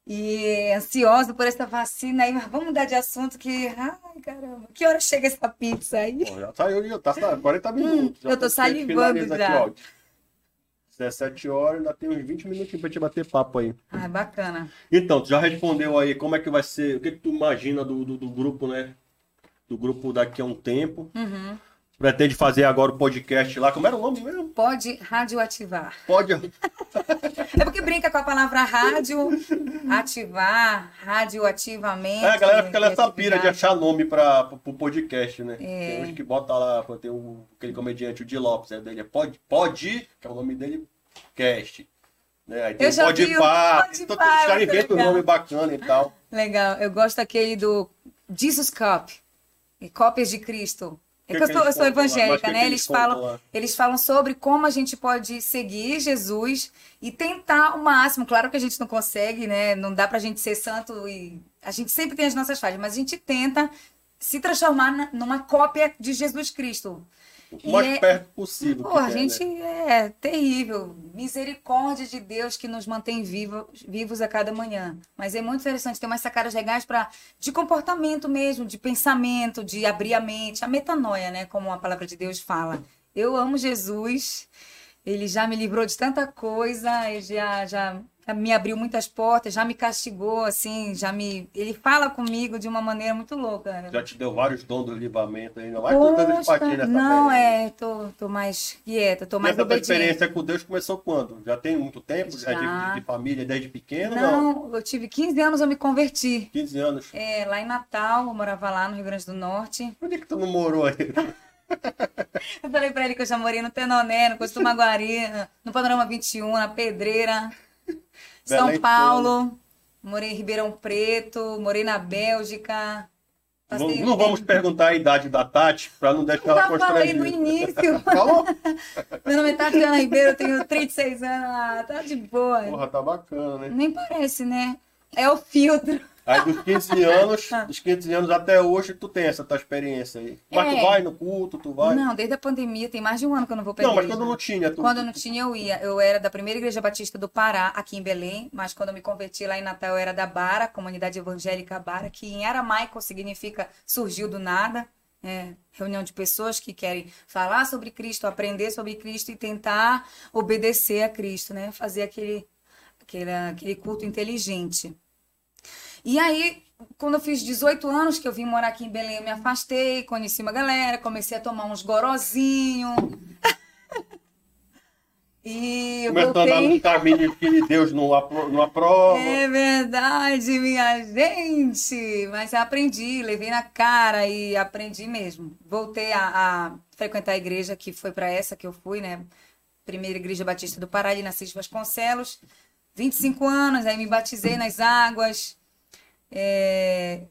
E ansiosa por essa vacina aí, mas vamos mudar de assunto que, ai, caramba, que hora chega essa pizza aí? Pô, já saiu, já tá sa- 40 minutos. Já Hum, eu tô tá- salivando já. Aqui, ó. 17 horas, ainda tem uns 20 minutinhos pra te bater papo aí. Ai, bacana. Então, tu já respondeu aí como é que vai ser, o que, que tu imagina do, do, do grupo, né? Do grupo daqui a um tempo. Uhum. Pretende fazer agora o podcast lá. Como era o nome mesmo? Pode radioativar. Pode. É porque brinca com a palavra rádio, ativar, radioativamente. É, a galera fica nessa pira de achar nome pra, pro podcast, né? É. Tem uns que bota lá, tem o, aquele comediante, o Di Lopes, aí dele é Pode, pode, que é o nome dele, cast. Né? Aí tem Eu já Pode vi o Pá, Pode então Pá, os caras inventam um nome bacana e tal. Legal, eu gosto daquele do Jesus Cup, e cópias de Cristo. É Que que, eu sou, eu sou evangélica, né? Eles falam, lá? eles falam sobre como a gente pode seguir Jesus e tentar o máximo. Claro que a gente não consegue, né? Não dá pra gente ser santo e a gente sempre tem as nossas falhas, mas a gente tenta se transformar numa cópia de Jesus Cristo. O mais é- perto possível. Pô, a gente né? é terrível. Misericórdia de Deus que nos mantém vivo, vivos a cada manhã. Mas é muito interessante ter umas sacadas legais para de comportamento mesmo, de pensamento, de abrir a mente, a metanoia, né? Como a palavra de Deus fala. Eu amo Jesus. Ele já me livrou de tanta coisa, ele já, já me abriu muitas portas, já me castigou, assim, já me. Ele fala comigo de uma maneira muito louca. Já te deu vários dons do livramento ainda mais com tantas patinhas nessa Não, é, tô, tô mais quieta, tô mais Essa tua obediente. experiência com Deus começou quando? Já tem muito tempo? Já. É de, de família desde pequeno? Não. Não, eu tive 15 anos, eu me converti. 15 anos. É, lá em Natal, eu morava lá no Rio Grande do Norte. Por que, que tu não morou aí? Eu falei pra ele que eu já morei no Tenoné, no Costumaguari, no Panorama 21, na Pedreira, São Belém Paulo, morei em Ribeirão Preto, morei na Bélgica. Não, não vamos perguntar a idade da Tati pra não deixar Eu ela já falei no constrangida. início. Falou? Meu nome é Tatiana Ribeiro, eu tenho 36 anos. Ah, tá de boa. Porra, tá bacana, né? Nem parece, né? É o filtro. Aí dos 15 anos, Ah. dos 15 anos até hoje, tu tem essa tua experiência aí. Mas É. tu vai no culto, tu vai. Não, desde a pandemia, tem mais de um ano que eu não vou pra Não, mas quando não tinha, tu. Quando não tinha, eu ia. Eu era da primeira igreja batista do Pará, aqui em Belém, mas quando eu me converti lá em Natal, eu era da Bara, comunidade evangélica Bara, que em aramaico significa surgiu do nada. É, reunião de pessoas que querem falar sobre Cristo, aprender sobre Cristo e tentar obedecer a Cristo, né? Fazer aquele, aquele, aquele culto inteligente. E aí, quando eu fiz 18 anos, que eu vim morar aqui em Belém, eu me afastei, conheci uma galera, comecei a tomar uns gorozinhos. e eu Começou a andar voltei. caminho que Deus não, apro não aprova. É verdade, minha gente. Mas aprendi, levei na cara e aprendi mesmo. Voltei a, a frequentar a igreja, que foi para essa que eu fui, né? Primeira Igreja Batista do Pará, ali na Cis Vasconcelos. 25 anos, aí me batizei nas águas. É,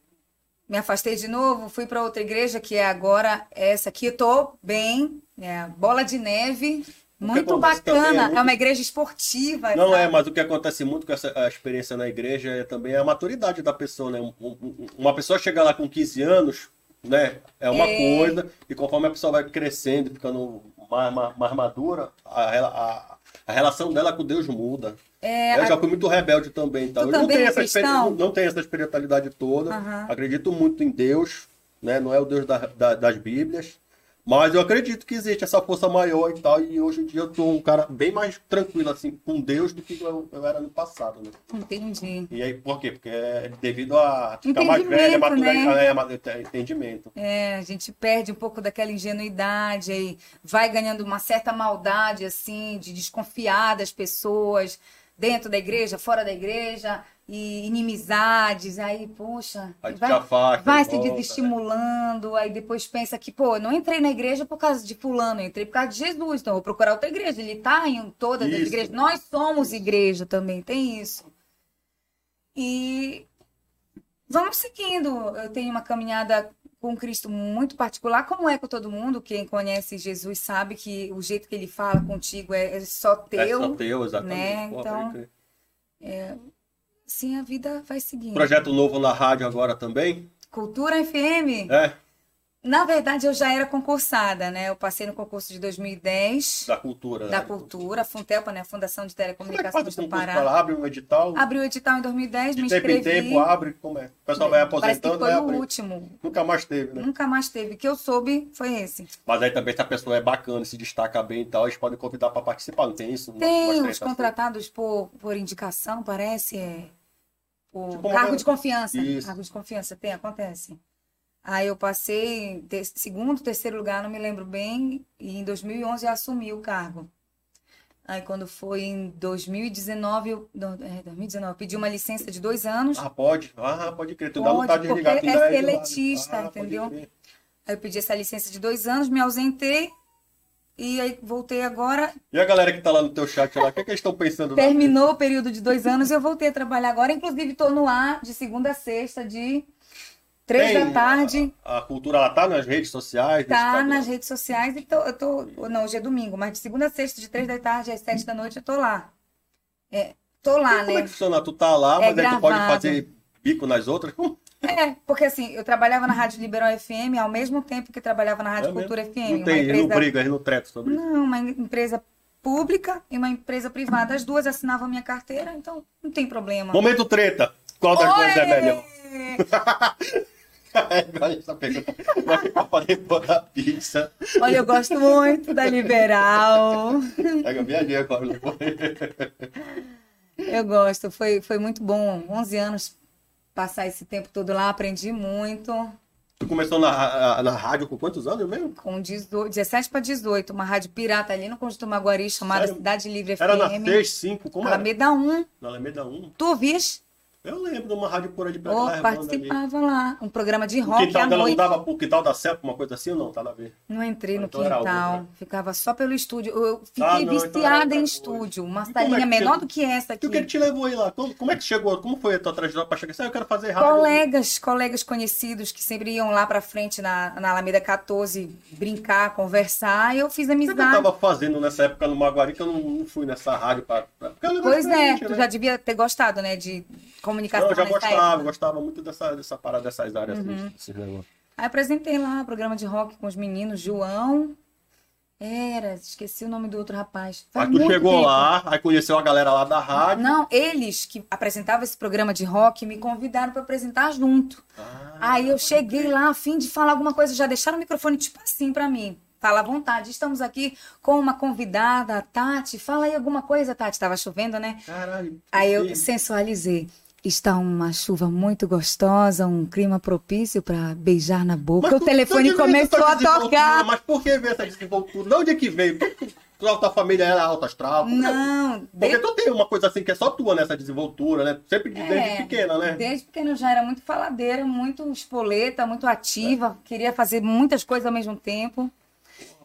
me afastei de novo, fui para outra igreja, que é agora essa aqui. Tô bem, é Bola de Neve. Muito acontece também é bacana. muito- É uma igreja esportiva. Não é, mas o que acontece muito com essa a experiência na igreja é também a maturidade da pessoa, né? Um- um- uma pessoa chegar lá com 15 anos, né? É uma É. coisa, e conforme a pessoa vai crescendo, ficando mais, mais, mais madura, a, a, a relação dela com Deus muda. É, eu já fui muito rebelde também, então eu não tenho, é essa não, não tenho essa espiritualidade toda. Aham. Acredito muito em Deus, né? Não é o Deus da- da- das Bíblias. Mas eu acredito que existe essa força maior e tal. E hoje em dia eu sou um cara bem mais tranquilo, assim, com Deus do que eu, eu era no passado, né? Entendi. E aí, por quê? Porque é devido a ficar mais Entendimento, velha, maturidade, né? é, é, entendimento. É, a gente perde um pouco daquela ingenuidade aí vai ganhando uma certa maldade, assim, de desconfiar das pessoas dentro da igreja, fora da igreja, e inimizades, aí, poxa, Aí vai, afasta, vai se volta, né? desestimulando, aí depois pensa que, pô, eu não entrei na igreja por causa de fulano, eu entrei por causa de Jesus, então vou procurar outra igreja, ele tá em todas as Isso. igrejas, nós somos igreja também, tem isso. E vamos seguindo. Eu tenho uma caminhada com Cristo muito particular, como é com todo mundo. Quem conhece Jesus sabe que o jeito que ele fala contigo é, é só teu. É só teu, exatamente. né? Então, pode crer. Sim, a vida vai seguindo. Projeto novo na rádio agora também? Cultura FM. É, Na verdade, eu já era concursada, né? Eu passei no concurso de 2010 da cultura. da né? Cultura, Funtelpa, né? Fundação de Como é Telecomunicações o do? Pará. Ela abre um edital, Abriu o edital em 2010, de me tempo em inscrevi. tempo abre, como é? O pessoal vai Parece que aposentando, foi o último. Nunca mais teve, né? Nunca mais teve. Que eu soube foi esse. Mas aí também se a pessoa é bacana, se destaca bem e tal, eles podem convidar para participar, não tem isso? Tem os contratados por, por indicação, parece, é. Por Tipo uma- cargo de confiança. Isso. Cargo de confiança, tem, acontece. Aí eu passei segundo, terceiro lugar, não me lembro bem, e em 2011 eu assumi o cargo. Aí quando foi em 2019, eu, não, é, 2019, eu pedi uma licença de dois anos. Ah, pode? Ah, pode crer. Tu dá Pode, vontade de porque ligar. tu é lado. seletista, Ah, entendeu? Aí eu pedi essa licença de dois anos, me ausentei, e aí voltei agora. E a galera que tá lá no teu chat lá, o que, é que eles estão pensando? lá? Terminou o período de dois anos, eu voltei a trabalhar agora. Inclusive, estou no ar de segunda a sexta, de três da tarde. A, a cultura, ela tá nas redes sociais? Tá nas redes sociais e tô, eu tô. Não, hoje é domingo, mas de segunda a sexta, de três da tarde às sete da noite, eu tô lá. É, tô lá, Como é né? que funciona? Tu tá lá, É mas aí tu pode gravado. fazer bico nas outras? É, porque assim, eu trabalhava na Rádio Liberal FM ao mesmo tempo que trabalhava na Rádio é Cultura mesmo? FM. Não tem, eles não empresa... brigam, eles não tretam sobre isso. Não, uma empresa pública e uma empresa privada. As duas assinavam minha carteira, então não tem problema. Momento treta. Qual das duas é Oi! melhor? Agora pra depois da pizza. Olha, eu gosto muito da Liberal. Pega, viajei agora. Eu gosto, foi, foi muito bom. 11 anos passar esse tempo todo lá, aprendi muito. Tu começou na, na rádio com quantos anos mesmo? Com 18, 17 para 18, uma rádio pirata ali no Conjunto Maguari, chamada Sério? Cidade Livre FM. Era na 6, 5, como era? Alameda 1. Na Alameda 1. Tu ouvias? Eu lembro de uma rádio por aí de Oh, Praia Redonda ali. participava lá. Um programa de O rock quintal à dela não noite. dava pro quintal da Cepa, uma coisa assim ou não? Tá na ver. Não entrei no Então quintal, outra. ficava só pelo estúdio. Eu fiquei Ah, não, então viciada em estúdio. Uma E como salinha é menor do que essa E aqui. o que, te levou aí lá? Como, como é que chegou? Como foi a tua trajetória pra chegar? Ah, eu quero fazer rádio. Colegas, colegas conhecidos que sempre iam lá pra frente na, na Alameda 14 brincar, conversar, e eu fiz O que eu amizade. tava fazendo nessa época no Maguari que eu não, não fui nessa rádio pra. pra eu Pois é, gente, tu né? já devia ter gostado, né, de comunicação Não, eu já gostava, época. Uhum. gostava muito dessa, dessa parada, dessas áreas, desses negócios. Aí apresentei lá programa de rock com os meninos, João. Era, esqueci o nome do outro rapaz. Faz Aí tu chegou tempo. lá, aí conheceu a galera lá da rádio. Não, eles que apresentavam esse programa de rock me convidaram para apresentar junto. Ah, Aí eu cheguei lá a fim de falar alguma coisa, já deixaram o microfone tipo assim para mim. Fala à vontade, estamos aqui com uma convidada, a Tati. Fala aí alguma coisa, Tati. Tava chovendo, né? Caralho. Aí eu sensualizei. Está uma chuva muito gostosa, um clima propício para beijar na boca. Mas o telefone começou a tocar. Mas por que veio essa desenvoltura? De onde é que veio? Tu, a tua família era alta astral? Não, Porque de- tu tem uma coisa assim que é só tua nessa desenvoltura, né? Sempre desde É, pequena, né? Desde pequena eu já era muito faladeira, muito espoleta, muito ativa, queria fazer muitas coisas ao mesmo tempo.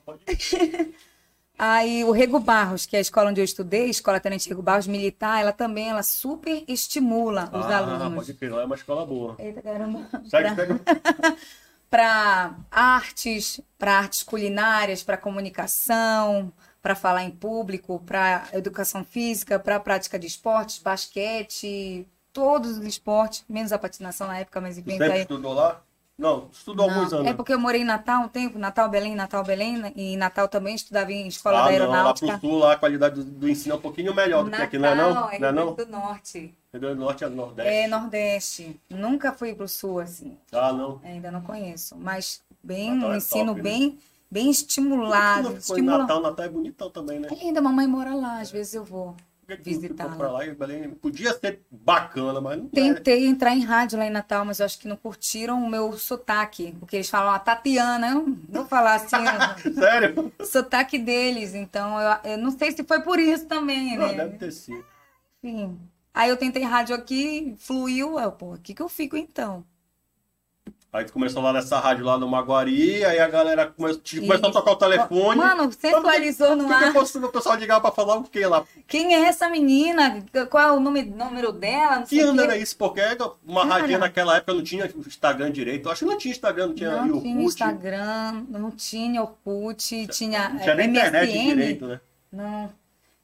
Aí o Rego Barros, que é a escola onde eu estudei, Escola Tenente Rego Barros Militar, ela também ela super estimula os ah, alunos. pode crer, lá é uma escola boa. Eita caramba. Segue, segue. Para artes, para artes culinárias, para comunicação, para falar em público, para educação física, para prática de esportes, basquete, todos os esportes, menos a patinação na época, mas enfim, sempre aí estudou lá? Não, estudou alguns Não, anos. é porque eu morei em Natal um tempo, Natal, Belém, Natal, Belém, né? e em Natal também estudava em escola ah, da não, lá aeronáutica. pro sul, lá a qualidade do, do ensino é um pouquinho melhor do que aqui, não é não? Natal, é Não é não? Do Norte. Grande do Norte é Nordeste. É Nordeste. Nunca fui pro Sul, assim. Ah, não. Ainda não conheço. Mas bem, Natal um é ensino top, né? bem, bem Tu estimulado. estimula- Natal, Natal é bonitão também, né? Ainda mamãe mora lá, às vezes eu vou. Visitar lá. pra lá Belém podia ser bacana, mas não é. Tentei entrar em rádio lá em Natal, mas eu acho que não curtiram o meu sotaque. Porque eles falam a Tatiana, eu não vou falar assim. o Sério? sotaque deles. Então, eu, eu não sei se foi por isso também, Não, né? deve ter sido. Enfim. Aí eu tentei rádio aqui, fluiu. Eu, pô, aqui que eu fico então. Aí tu começou lá nessa rádio lá no Maguari, aí a galera começou, a tocar o telefone. Mano, sensualizou no ar. que o pessoal ligava pra falar o quê lá? Quem é essa menina? Qual é o nome, número dela? Não Que ano era isso? Porque uma Cara. rádio naquela época não tinha Instagram direito. Eu acho que não tinha Instagram, não tinha Não Orkut. tinha Instagram, não tinha Orkut, tinha, Não tinha nem internet MSN. direito, né? Não.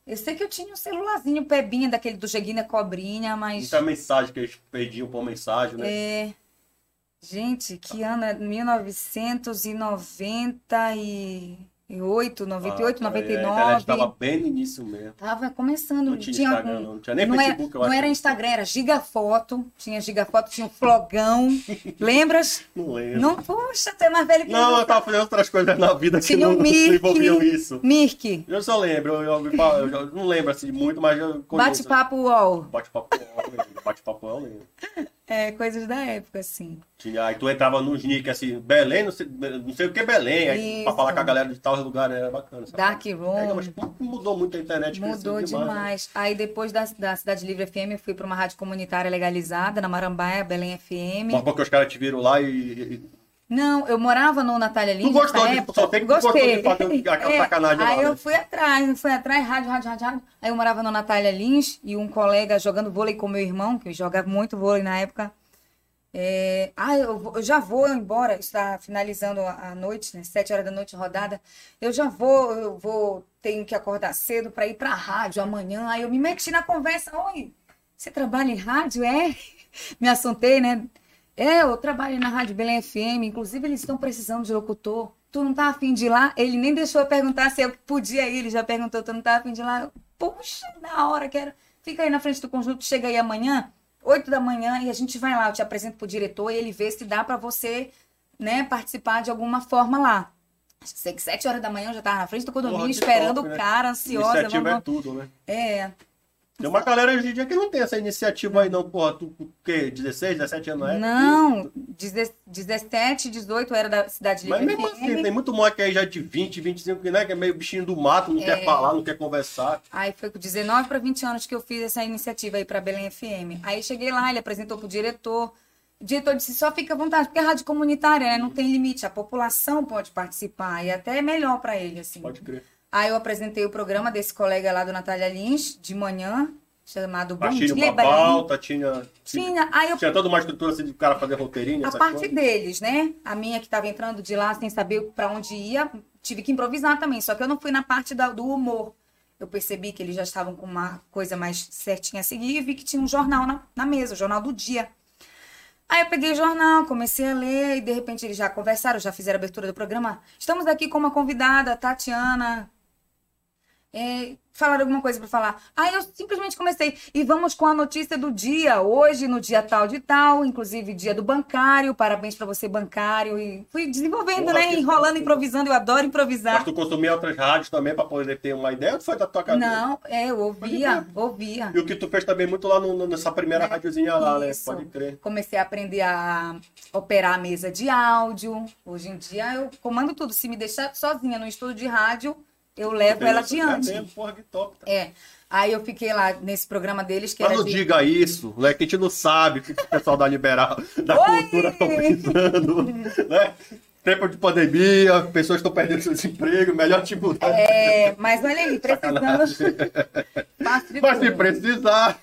Eu sei que eu tinha um celularzinho pebinha daquele do Jeguinha Cobrinha, mas. Muita mensagem que eles perdiam por mensagem, né? É. Gente, que ano é? 1998, 98, Ah, é, A internet 99. tava bem no início mesmo. Tava começando. Não tinha Instagram, não. Não tinha nem não era, Facebook, eu não acho. era Instagram, era Gigafoto. Tinha Gigafoto, tinha um flogão. Lembras? Não lembro. Não, puxa, tu é mais velho que Não, eu. eu tava fazendo outras coisas na vida que Tinha não, o não Mirk. envolviam isso. Mirk. Eu só lembro, eu, eu, eu, eu não lembro assim muito, mas eu conheço. Bate-papo UOL. Bate-papo, eu lembro. Bate-papo, eu lembro. É, coisas da época, assim. Tinha, aí tu entrava nos nick assim, Belém, não sei, não sei o que Belém, aí pra falar com a galera de tal lugar era bacana. sabe? Dark É, Room. mas mudou muito a internet. Mudou demais. né? Aí depois da, da Cidade Livre FM, eu fui para uma rádio comunitária legalizada, na Marambaia, Belém FM. Mas porque os caras te viram lá e. e- Não, eu morava no Natália Lins Tu gostou de- época. só tem que tu gostou Gostei. de fazer aquela É, sacanagem Aí lá, eu né? fui atrás, fui atrás, rádio, rádio, rádio, rádio. Aí eu morava no Natália Lins e um colega jogando vôlei com meu irmão, que jogava muito vôlei na época. É, ah, eu, eu já vou embora, está finalizando a, noite, né? Sete horas da noite rodada. Eu já vou, eu vou, tenho que acordar cedo para ir para a rádio amanhã. Aí eu me meti na conversa, oi, você trabalha em rádio? É? Me assuntei, né? É, eu trabalho na Rádio Belém FM, inclusive eles estão precisando de locutor. Tu não tá afim de ir lá? Ele nem deixou eu perguntar se eu podia ir, ele já perguntou, tu não tá afim de ir lá? Puxa, na hora, quero. Fica aí na frente do conjunto, chega aí amanhã, 8 da manhã, e a gente vai lá, eu te apresento pro diretor e ele vê se dá pra você, né, participar de alguma forma lá. Sei que 7 horas da manhã eu já tava na frente do condomínio Porra, esperando top, o né? cara, ansiosa. Iniciativa vamos- é tudo, né? é. Tem uma galera hoje em dia que não tem essa iniciativa aí, não, porra. Tu, o quê? 16, 17 anos, é? Não, 17, 18 era da Cidade Mas mesmo assim, tem muito moleque aí já de 20, 25, que, né, que é meio bichinho do mato, não quer falar, não quer conversar. Aí foi com 19 para 20 anos que eu fiz essa iniciativa aí para Belém FM. Aí cheguei lá, ele apresentou pro diretor. O diretor disse: só fica à vontade, porque é rádio comunitária, né? Não tem limite, a população pode participar e até é melhor para ele, assim. Pode crer. Aí eu apresentei o programa desse colega lá do Natália Lins, de manhã, chamado Bom Dia uma Belém. pauta, tinha. Tinha, aí eu Tinha toda uma estrutura assim de cara fazer roteirinho, a parte deles, né? A minha que estava entrando de lá sem saber para onde ia, tive que improvisar também. Só que eu não fui na parte da- do humor. Eu percebi que eles já estavam com uma coisa mais certinha a seguir e vi que tinha um jornal na, na mesa, o jornal do dia. Aí eu peguei o jornal, comecei a ler e de repente eles já conversaram, já fizeram a abertura do programa. Estamos aqui com uma convidada, Tatiana. É, falaram alguma coisa para falar. Aí eu simplesmente comecei. E vamos com a notícia do dia. Hoje, no dia tal de tal, inclusive dia do bancário. Parabéns para você, bancário. E fui desenvolvendo, Porra, né? Enrolando, improvisando. Eu adoro improvisar. Mas tu consumia outras rádios também pra poder ter uma ideia ou foi da tua cabeça? Não, é, eu ouvia, ouvia. E o que tu fez também muito lá no- nessa primeira rádiozinha lá, né? Pode crer. Comecei a aprender a operar a mesa de áudio. Hoje em dia eu comando tudo. Se me deixar sozinha no estúdio de rádio, eu levo ela é adiante. mesmo, porra, que top. tá? É. Aí eu fiquei lá nesse programa deles que Mas não de... diga isso, né? Que a gente não sabe o que o pessoal da liberal, da Oi! cultura estão pensando, né? Tempo de pandemia, pessoas estão perdendo seus empregos, melhor te mudar. É, mas olha aí, precisamos. Mas se precisar.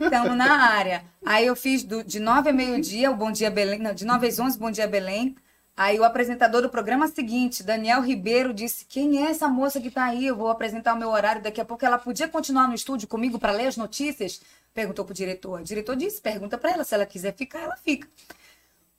Estamos na área. Aí eu fiz do- de 9 a meio-dia, o Bom Dia Belém. Não, de 9 às 11, Bom Dia Belém. Aí o apresentador do programa seguinte, Daniel Ribeiro, disse: Quem é essa moça que tá aí? Eu vou apresentar o meu horário. Daqui a pouco ela podia continuar no estúdio comigo para ler as notícias? Perguntou pro diretor. O diretor disse: Pergunta para ela. Se ela quiser ficar, ela fica.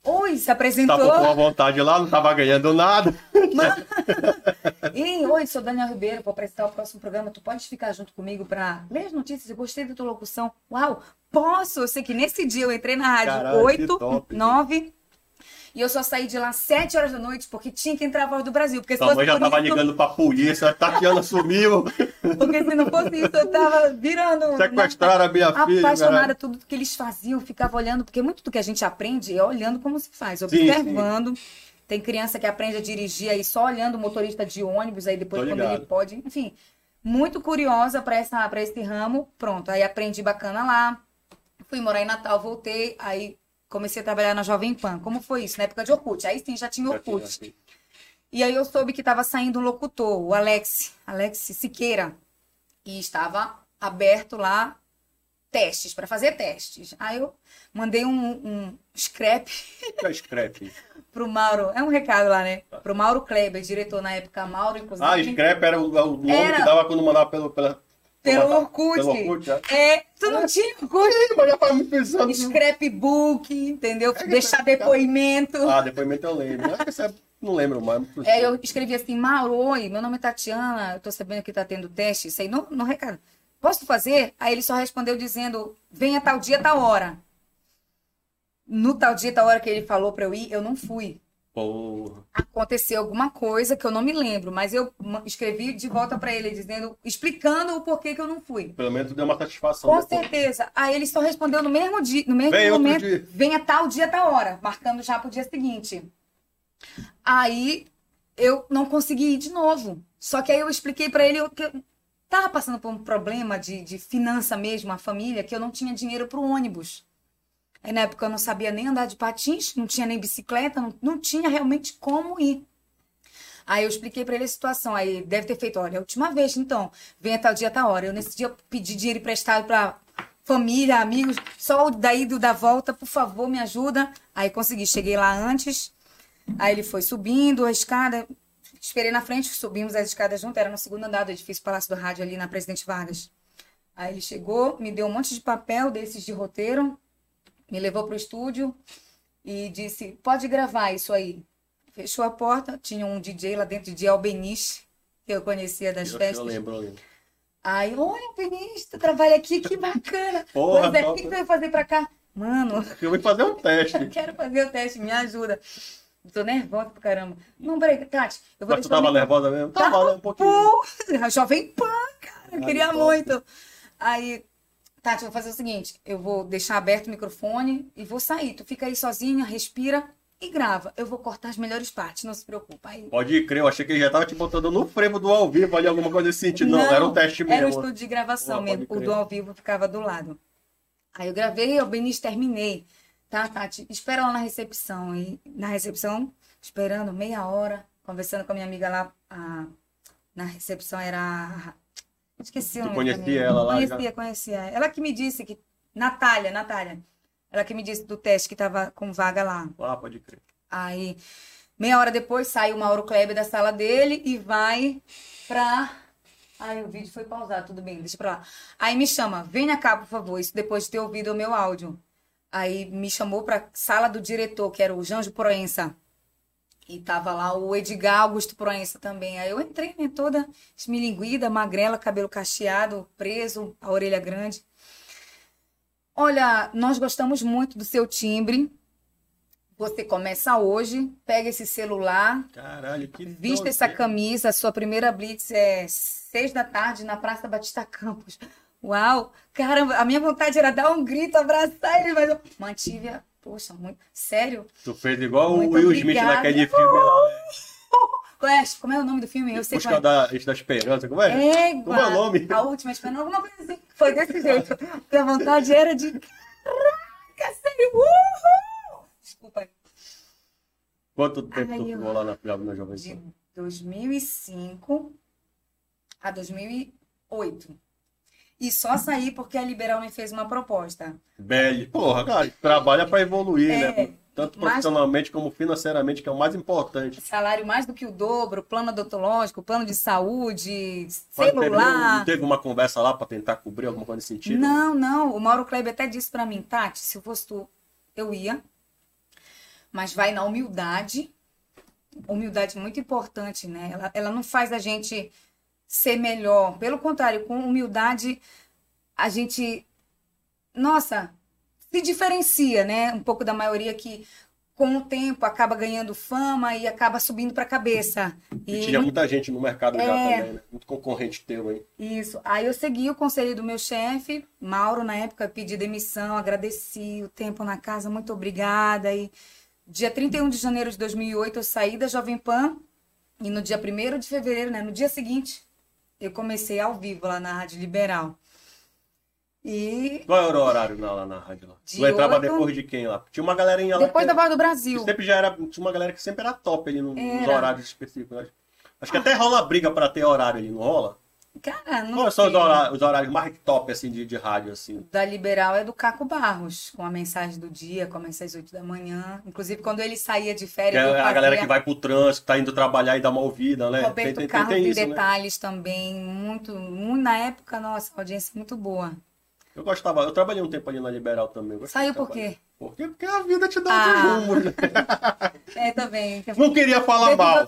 Oi, se apresentou. Tava com a vontade lá, não tava ganhando nada. Ei, oi, sou Daniel Ribeiro, vou apresentar o próximo programa. Tu pode ficar junto comigo para ler as notícias? Eu gostei da tua locução. Uau, posso? Eu sei que nesse dia eu entrei na rádio que 8, top. 9 e eu só saí de lá 7 horas da noite porque tinha que entrar a voz do Brasil. Porque Sua mãe já por tava isso, ligando pra polícia, Tatiana sumiu, porque se não fosse isso, eu tava virando. sequestraram a minha filha. apaixonada tudo que eles faziam, ficava olhando, porque muito do que a gente aprende é olhando como se faz, Sim, observando. Tem criança que aprende a dirigir aí só olhando o motorista de ônibus, aí depois Tô quando ligado. ele pode, enfim, muito curiosa para para esse ramo. Pronto, aí aprendi bacana lá. Fui morar em Natal, voltei, aí comecei a trabalhar na Jovem Pan. Como foi isso? Na época de Orkut. Aí sim, já tinha Orkut. E aí eu soube que estava saindo um locutor, o Alex, Alex Siqueira. E estava aberto lá testes, para fazer testes. Aí eu mandei um, um scrap É scrap. pro Mauro. É um recado lá, né? Pro Mauro Kleber, diretor na época, Mauro, inclusive. Ah, scrap era o, o nome Era. que dava quando mandava pelo, pela, Pelo Orkut. Pelo Orkut, é. É, tu não tinha Orkut? Ih, Mas já tava me pensando. Scrapbook, entendeu? que Deixar tá- depoimento. Ah, depoimento eu lembro. Você não lembro mais. É, eu escrevi assim, Mauro, oi, meu nome é Tatiana, eu tô sabendo que tá tendo teste, isso aí no, no recado. Posso fazer? Aí ele só respondeu dizendo, venha tal dia, tal hora. No tal dia, tal hora que ele falou pra eu ir, eu não fui. Porra. Aconteceu alguma coisa que eu não me lembro, mas eu escrevi de volta pra ele, dizendo, explicando o porquê que eu não fui. Pelo menos deu uma satisfação. Com depois. certeza. Aí ele só respondeu no mesmo dia, no mesmo Vem momento, dia. venha tal dia, tal hora, marcando já pro dia seguinte. Aí eu não consegui ir de novo. Só que aí eu expliquei pra ele que eu tava passando por um problema de, de finança mesmo, a família, que eu não tinha dinheiro pro ônibus. Aí na época eu não sabia nem andar de patins, não tinha nem bicicleta, não, não tinha realmente como ir. Aí eu expliquei pra ele a situação. Aí deve ter feito, olha, é a última vez, então, venha tal dia, tal hora. Eu nesse dia pedi dinheiro emprestado pra família, amigos, só o da ida e o da volta, por favor, me ajuda. Aí consegui, cheguei lá antes. Aí ele foi subindo a escada, esperei na frente, subimos as escadas junto, era no segundo andar do edifício Palácio do Rádio ali na Presidente Vargas. Aí ele chegou, me deu um monte de papel desses de roteiro, me levou pro estúdio e disse: "Pode gravar isso aí". Fechou a porta, tinha um DJ lá dentro de Albeniz, que eu conhecia das Eu, eu festas. lembro, eu lembro. Aí, oi, Albeniz, tu trabalha aqui, que bacana. Porra, pois é, o que tu vai fazer pra cá? Mano, Eu vim fazer um teste. quero fazer o teste, me ajuda. Tô nervosa pra caramba. Não, peraí, Tati, eu vou Mas tu o tava micro- nervosa mesmo? Tava Tava, né? Um pouquinho. Porra, Jovem Pan, cara. Eu Ah, queria muito. Aí, Tati, eu vou fazer o seguinte: eu vou deixar aberto o microfone e vou sair. Tu fica aí sozinha, respira e grava. Eu vou cortar as melhores partes, não se preocupa. Aí... Pode crer, eu achei que ele já tava te botando no frevo do ao vivo ali, alguma coisa desse sentido. Não, era um teste mesmo. Era um estúdio de gravação Ah, mesmo. O do ao vivo ficava do lado. Aí eu gravei, eu Benício terminei. Tá, Tati? Espera lá na recepção. E na recepção, esperando meia hora, conversando com a minha amiga lá. a- na recepção era. Esqueci o nome. conhecia ela lá já? Conhecia, conhecia. Ela que me disse que. Natália, Natália. Ela que me disse do teste que tava com vaga lá. Ah, pode crer. Aí, meia hora depois, sai o Mauro Kleber da sala dele e vai pra. Ai, o vídeo foi pausado, tudo bem, deixa pra lá. Aí me chama, venha cá, por favor, isso depois de ter ouvido o meu áudio. Aí me chamou pra sala do diretor, que era o Janjo Proença. E tava lá o Edgar Augusto Proença também. Aí eu entrei, né, toda esmilinguida, magrela, cabelo cacheado, preso, a orelha grande. Olha, nós gostamos muito do seu timbre. Você começa hoje, pega esse celular, Caralho, que vista essa camisa. Sua primeira blitz é seis da tarde na Praça Batista Campos. Uau! Caramba, a minha vontade era dar um grito, abraçar ele, mas eu mantive a. Poxa, muito. Sério? Tu fez igual Muito o Will Smith obrigada. naquele filme lá, né? Qual é, como é o nome do filme? Eu sei Busca qual é. da, da Esperança, como é? É, Como é o nome? A última esperança, alguma coisa assim. Foi desse jeito. Porque a vontade era de. Caraca, sério! Uhul! Desculpa aí. Quanto tempo Ai, tu eu- ficou lá na, na Jovem de Pan? 2005 a 2008. E só saí porque a Liberal me fez uma proposta. Belly. Porra, cara, trabalha pra evoluir, É, né? Tanto profissionalmente como financeiramente, que é o mais importante. Salário mais do que o dobro, plano odontológico, plano de saúde, Mas teve- Não celular. teve uma conversa lá pra tentar cobrir alguma coisa nesse sentido? Não, não. O Mauro Kleber até disse pra mim, Tati, se eu fosse tu, eu ia. Mas vai na humildade. Humildade muito importante, né? Ela, ela não faz a gente ser melhor. Pelo contrário, com humildade, a gente, nossa, se diferencia, né? Um pouco da maioria que, com o tempo, acaba ganhando fama e acaba subindo pra cabeça. E tinha muita gente no mercado já É. também, né? Muito concorrente teu, hein? Isso. Aí eu segui o conselho do meu chefe, Mauro, na época, pedi demissão, agradeci o tempo na casa, muito obrigada. E dia 31 de janeiro de 2008 eu saí da Jovem Pan e no dia 1 de fevereiro, né, no dia seguinte, eu comecei ao vivo lá na Rádio Liberal. E Qual era o horário lá, lá na rádio lá? De tu entrava oito- depois de quem lá? Tinha uma galerinha lá. depois que da Voz do Brasil. sempre já era. Tinha uma galera que sempre era top ali no- nos Era. horários específicos. Acho, acho que até rola briga pra ter horário ali, não rola? Cara, não Quais são os sei. horários, os horários mais top assim, de, de rádio, assim? da Liberal é do Caco Barros, com a mensagem do dia, começa às 8 da manhã. Inclusive, quando ele saía de férias, é eu a fazia... galera que vai pro trânsito, tá indo trabalhar e dá uma ouvida, né? Roberto Carlos em isso, né? detalhes também, muito, muito, na época, nossa, audiência muito boa. Eu gostava, eu trabalhei um tempo ali na Liberal também. Saiu por quê? Por quê? Porque a vida te dá Ah. outros rumos, né? É, também. Não queria falar mal.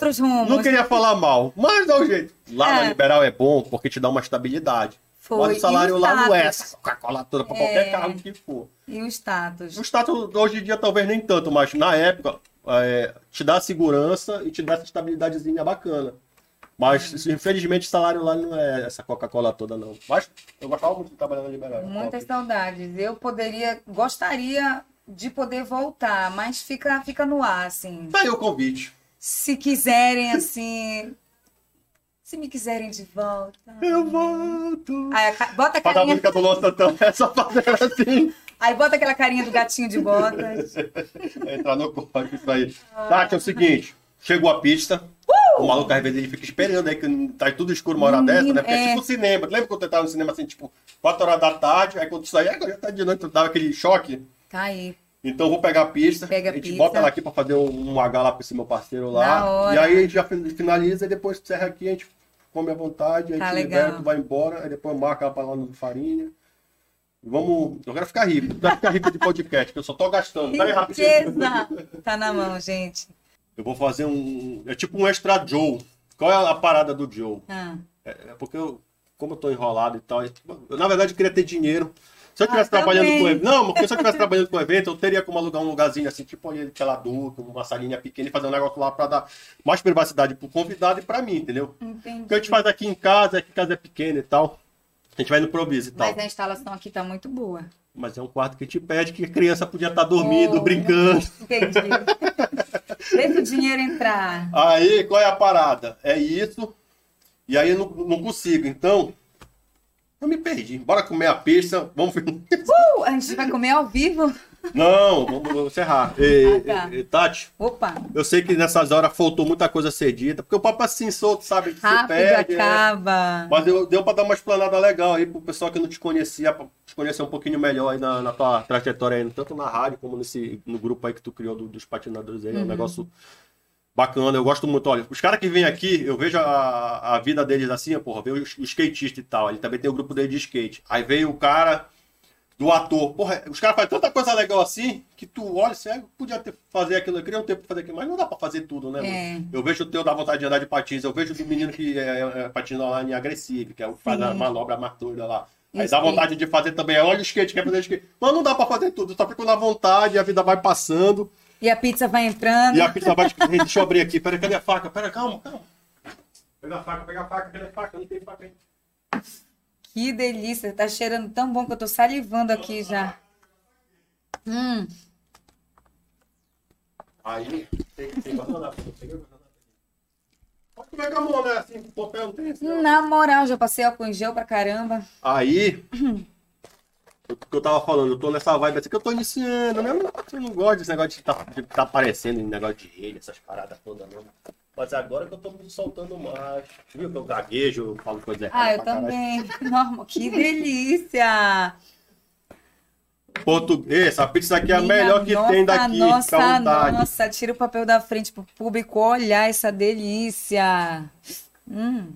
Não queria falar mal, mas dá um jeito. Lá na É. Liberal é bom porque te dá uma estabilidade. Foi. O salário o lá não é status? essa Coca-Cola toda pra É. qualquer carro que for. E o status. O status hoje em dia talvez nem tanto, mas na época é, te dá segurança e te dá essa estabilidadezinha bacana. Mas infelizmente o salário lá não é essa Coca-Cola toda, não. Mas eu gostava muito de trabalhar na Liberal. era Muitas saudades. Eu poderia, gostaria de poder voltar, mas fica, fica no ar, assim. Tá aí o convite. Se quiserem, assim. Se me quiserem de volta. Eu volto. Aí, a bota a Faz a carinha, música do Luan Santana, é só fazer assim. aí bota aquela carinha do gatinho de botas. Entrar no corte, isso aí. Tati, é o seguinte: chegou a pista. O maluco às vezes ele fica esperando aí, que tá tudo escuro uma hora Menino, dessa, né? Porque é é. tipo cinema. Lembra quando eu tava no cinema assim, tipo, 4 horas da tarde, aí quando tu saía, agora já tá de noite, tu dava aquele choque. Tá aí. Então eu vou pegar a pista, Pega a gente pista. bota ela aqui pra fazer um, um H lá pra esse meu parceiro lá. E aí a gente já fin- finaliza e depois encerra aqui, a gente come à vontade, a Tá gente legal. libera, tu vai embora, aí depois marca ela pra lá no farinha. Vamos. Eu quero ficar rico, eu quero ficar rico de podcast, que eu só tô gastando. Aí rapidinho. Tá na mão, gente. Eu vou fazer um. É tipo um extra Joe. Qual é a parada do Joe? Ah. É, é porque eu, como eu tô enrolado e tal, eu, na verdade eu queria ter dinheiro. Se eu estivesse Ah, trabalhando também. com evento. Não, porque se eu estivesse trabalhando com evento, eu teria como alugar um lugarzinho assim, tipo ali aquela duca, uma salinha pequena e fazer um negócio lá pra dar mais privacidade pro convidado e pra mim, entendeu? Entendi. O que a gente faz aqui em casa, é que casa é pequena e tal. A gente vai no improviso e tal. Mas a instalação aqui tá muito boa. Mas é um quarto que te pede que a criança podia estar dormindo, Oh, brincando. Entendi. Deixa o dinheiro entrar. Aí, qual é a parada? É isso. E aí eu não, não consigo. Então, eu me perdi. Bora comer a pizza. Vamos. Uh, a gente vai comer ao vivo? Não, vamos encerrar. E, Ah, tá. e- Tati, Opa, eu sei que nessas horas faltou muita coisa a ser dita, porque o papo é assim solto, sabe? Se rápido perde, é. acaba. Mas eu, deu pra dar uma explanada legal aí pro pessoal que não te conhecia, pra te conhecer um pouquinho melhor aí na, na tua trajetória aí, tanto na rádio como nesse, no grupo aí que tu criou do- dos patinadores aí. É um negócio bacana, eu gosto muito. Olha, os caras que vêm aqui, eu vejo a, a vida deles assim, porra, veio o skatista e tal. Ele também tem o grupo dele de skate. Aí veio o cara do ator. Porra, os caras fazem tanta coisa legal assim que tu olha, você podia ter, fazer aquilo, eu queria um tempo pra fazer aquilo, mas não dá pra fazer tudo, né? É. Eu vejo o teu dar vontade de andar de patins, eu vejo do menino que é, é, patina online agressivo, que é o que faz a manobra doida lá. Aí Isso dá vontade de fazer também, olha o skate, quer fazer skate. Mas não dá pra fazer tudo, só fico na vontade, a vida vai passando. E a pizza vai entrando. E a pizza vai. Deixa eu abrir aqui. Pera, cadê a faca? Pera, calma, calma. Pega a faca, pega a faca, cadê a faca? Não tem faca aí. Que delícia, tá cheirando tão bom que eu tô salivando aqui já. Hum, Aí, tem, tem guardanapo. Pode comer com a mão, né? Assim, com papel não tem não. na moral, já passei álcool em gel pra caramba. Aí, o que eu tava falando, eu tô nessa vibe assim que eu tô iniciando, né? Eu não, gosto desse negócio de tá, de tá aparecendo negócio de rede, essas paradas todas, não. Mas agora que eu tô me soltando mais. Viu que eu gaguejo, eu falo coisa errada. Ah, eu caralho. também. Normal, que delícia! Português, essa pizza aqui é a melhor que nossa, tem daqui. Nossa, nossa, tira o papel da frente pro público olhar essa delícia. Hum,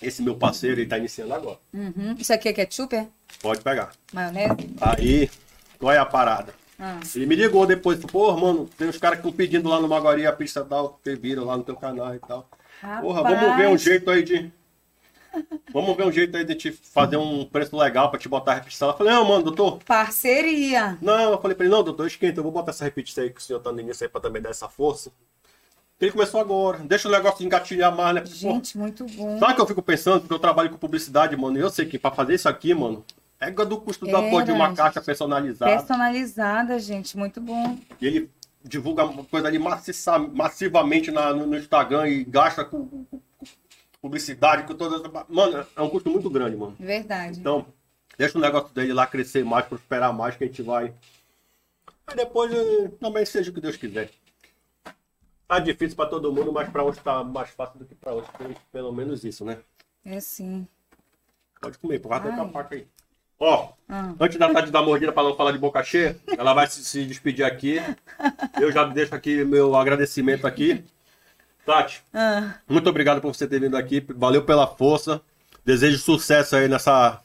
Esse meu parceiro, ele tá iniciando agora. uhum. Isso aqui é ketchup, é? Pode pegar. Maionese? Aí, qual é a parada? Ah. Ele me ligou depois, pô, mano, tem uns caras que estão pedindo lá no Maguari a pizza tal, que viram lá no teu canal e tal. Porra, vamos ver um Rapaz. jeito aí de. Vamos ver um jeito aí de te fazer um preço legal pra te botar a repetição. Ela falou, não, mano, doutor. Parceria. Não, eu falei pra ele, não, doutor, esquenta, eu vou botar essa repetição aí que o senhor tá no início aí pra também dar essa força. Ele começou agora. Deixa o negócio engatilhar mais, né? Gente, muito bom. Sabe o que eu fico pensando? Porque eu trabalho com publicidade, mano. E eu sei que pra fazer isso aqui, mano, é do custo da Era, porra de uma caixa personalizada. Personalizada, gente, muito bom. E ele divulga uma coisa ali maciça- massivamente na- no, no Instagram e gasta com, com- com publicidade, com todas. Mano, é um custo muito grande, mano. Verdade. Então, deixa o negócio dele lá crescer mais, prosperar mais, que a gente vai. Aí depois eh, também seja o que Deus quiser. Tá difícil pra todo mundo, mas pra uns tá mais fácil do que pra outros. Tem Pelo menos isso, né? É sim. Pode comer, porra, tem a faca aí. Ó, Ah. antes da Tati dar mordida pra não falar de boca cheia, ela vai se, se despedir aqui. Eu já deixo aqui meu agradecimento aqui. Tati, Ah, muito obrigado por você ter vindo aqui. Valeu pela força. Desejo sucesso aí nessa,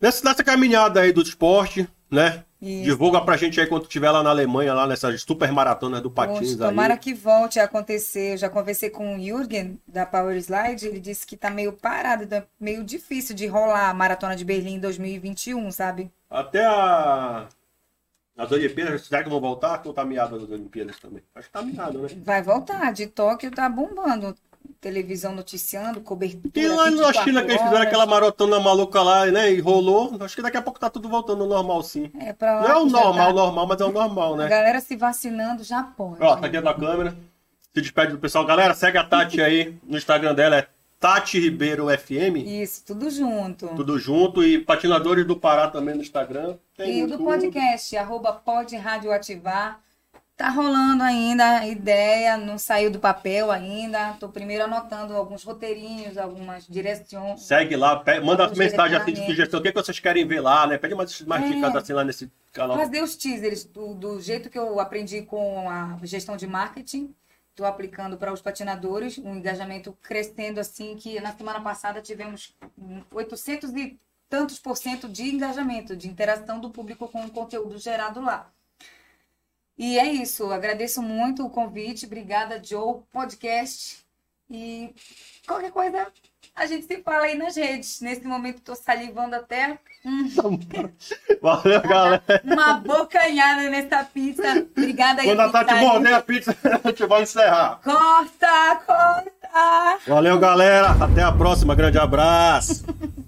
nessa, nessa caminhada aí do esporte, né? Isso. Divulga pra gente aí quando estiver lá na Alemanha, lá nessas super maratonas do Patins poxa, aí. tomara que volte a acontecer. Eu já conversei com o Jürgen, da Power Slide. Ele disse que tá meio parado, é meio difícil de rolar a Maratona de Berlim em 2021, sabe? Até a... as Olimpíadas, será que vão voltar? Ou tá miado as Olimpíadas também? Acho que tá miado, né? Vai voltar. De Tóquio tá bombando. Televisão noticiando, cobertura. E lá na 24 China que eles fizeram aquela maratona maluca lá, né? E rolou. Acho que daqui a pouco tá tudo voltando ao normal, sim. É, pra Não é o normal, tá. normal, mas é o normal, A né? galera se vacinando já pode. Ó, tá aqui da câmera. Se despede do pessoal. Galera, segue a Tati aí no Instagram dela, é Tati Ribeiro FM. Isso, tudo junto. Tudo junto. E Patinadores do Pará também no Instagram. Tem E o do podcast, arroba pode rádio ativar. Tá rolando ainda a ideia, não saiu do papel ainda. Tô primeiro anotando alguns roteirinhos, algumas direções. Segue lá, pe- manda mensagem assim de sugestão. O que, que vocês querem ver lá, né? Pede mais, mais É. dicas assim lá nesse canal. Fazer os teasers do, do jeito que eu aprendi com a gestão de marketing. Estou aplicando para os patinadores, um engajamento crescendo assim, que na semana passada tivemos 800 e tantos por cento de engajamento, de interação do público com o conteúdo gerado lá. E é isso. Agradeço muito o convite. Obrigada, Joe, podcast. E qualquer coisa, a gente se fala aí nas redes. Nesse momento, estou salivando até. Hum. Tá Valeu, galera. Uma bocanhada nessa pizza. Obrigada aí. Quando a Tati morder a pizza, a gente vai encerrar. Corta, corta. Valeu, galera. Até a próxima. Grande abraço.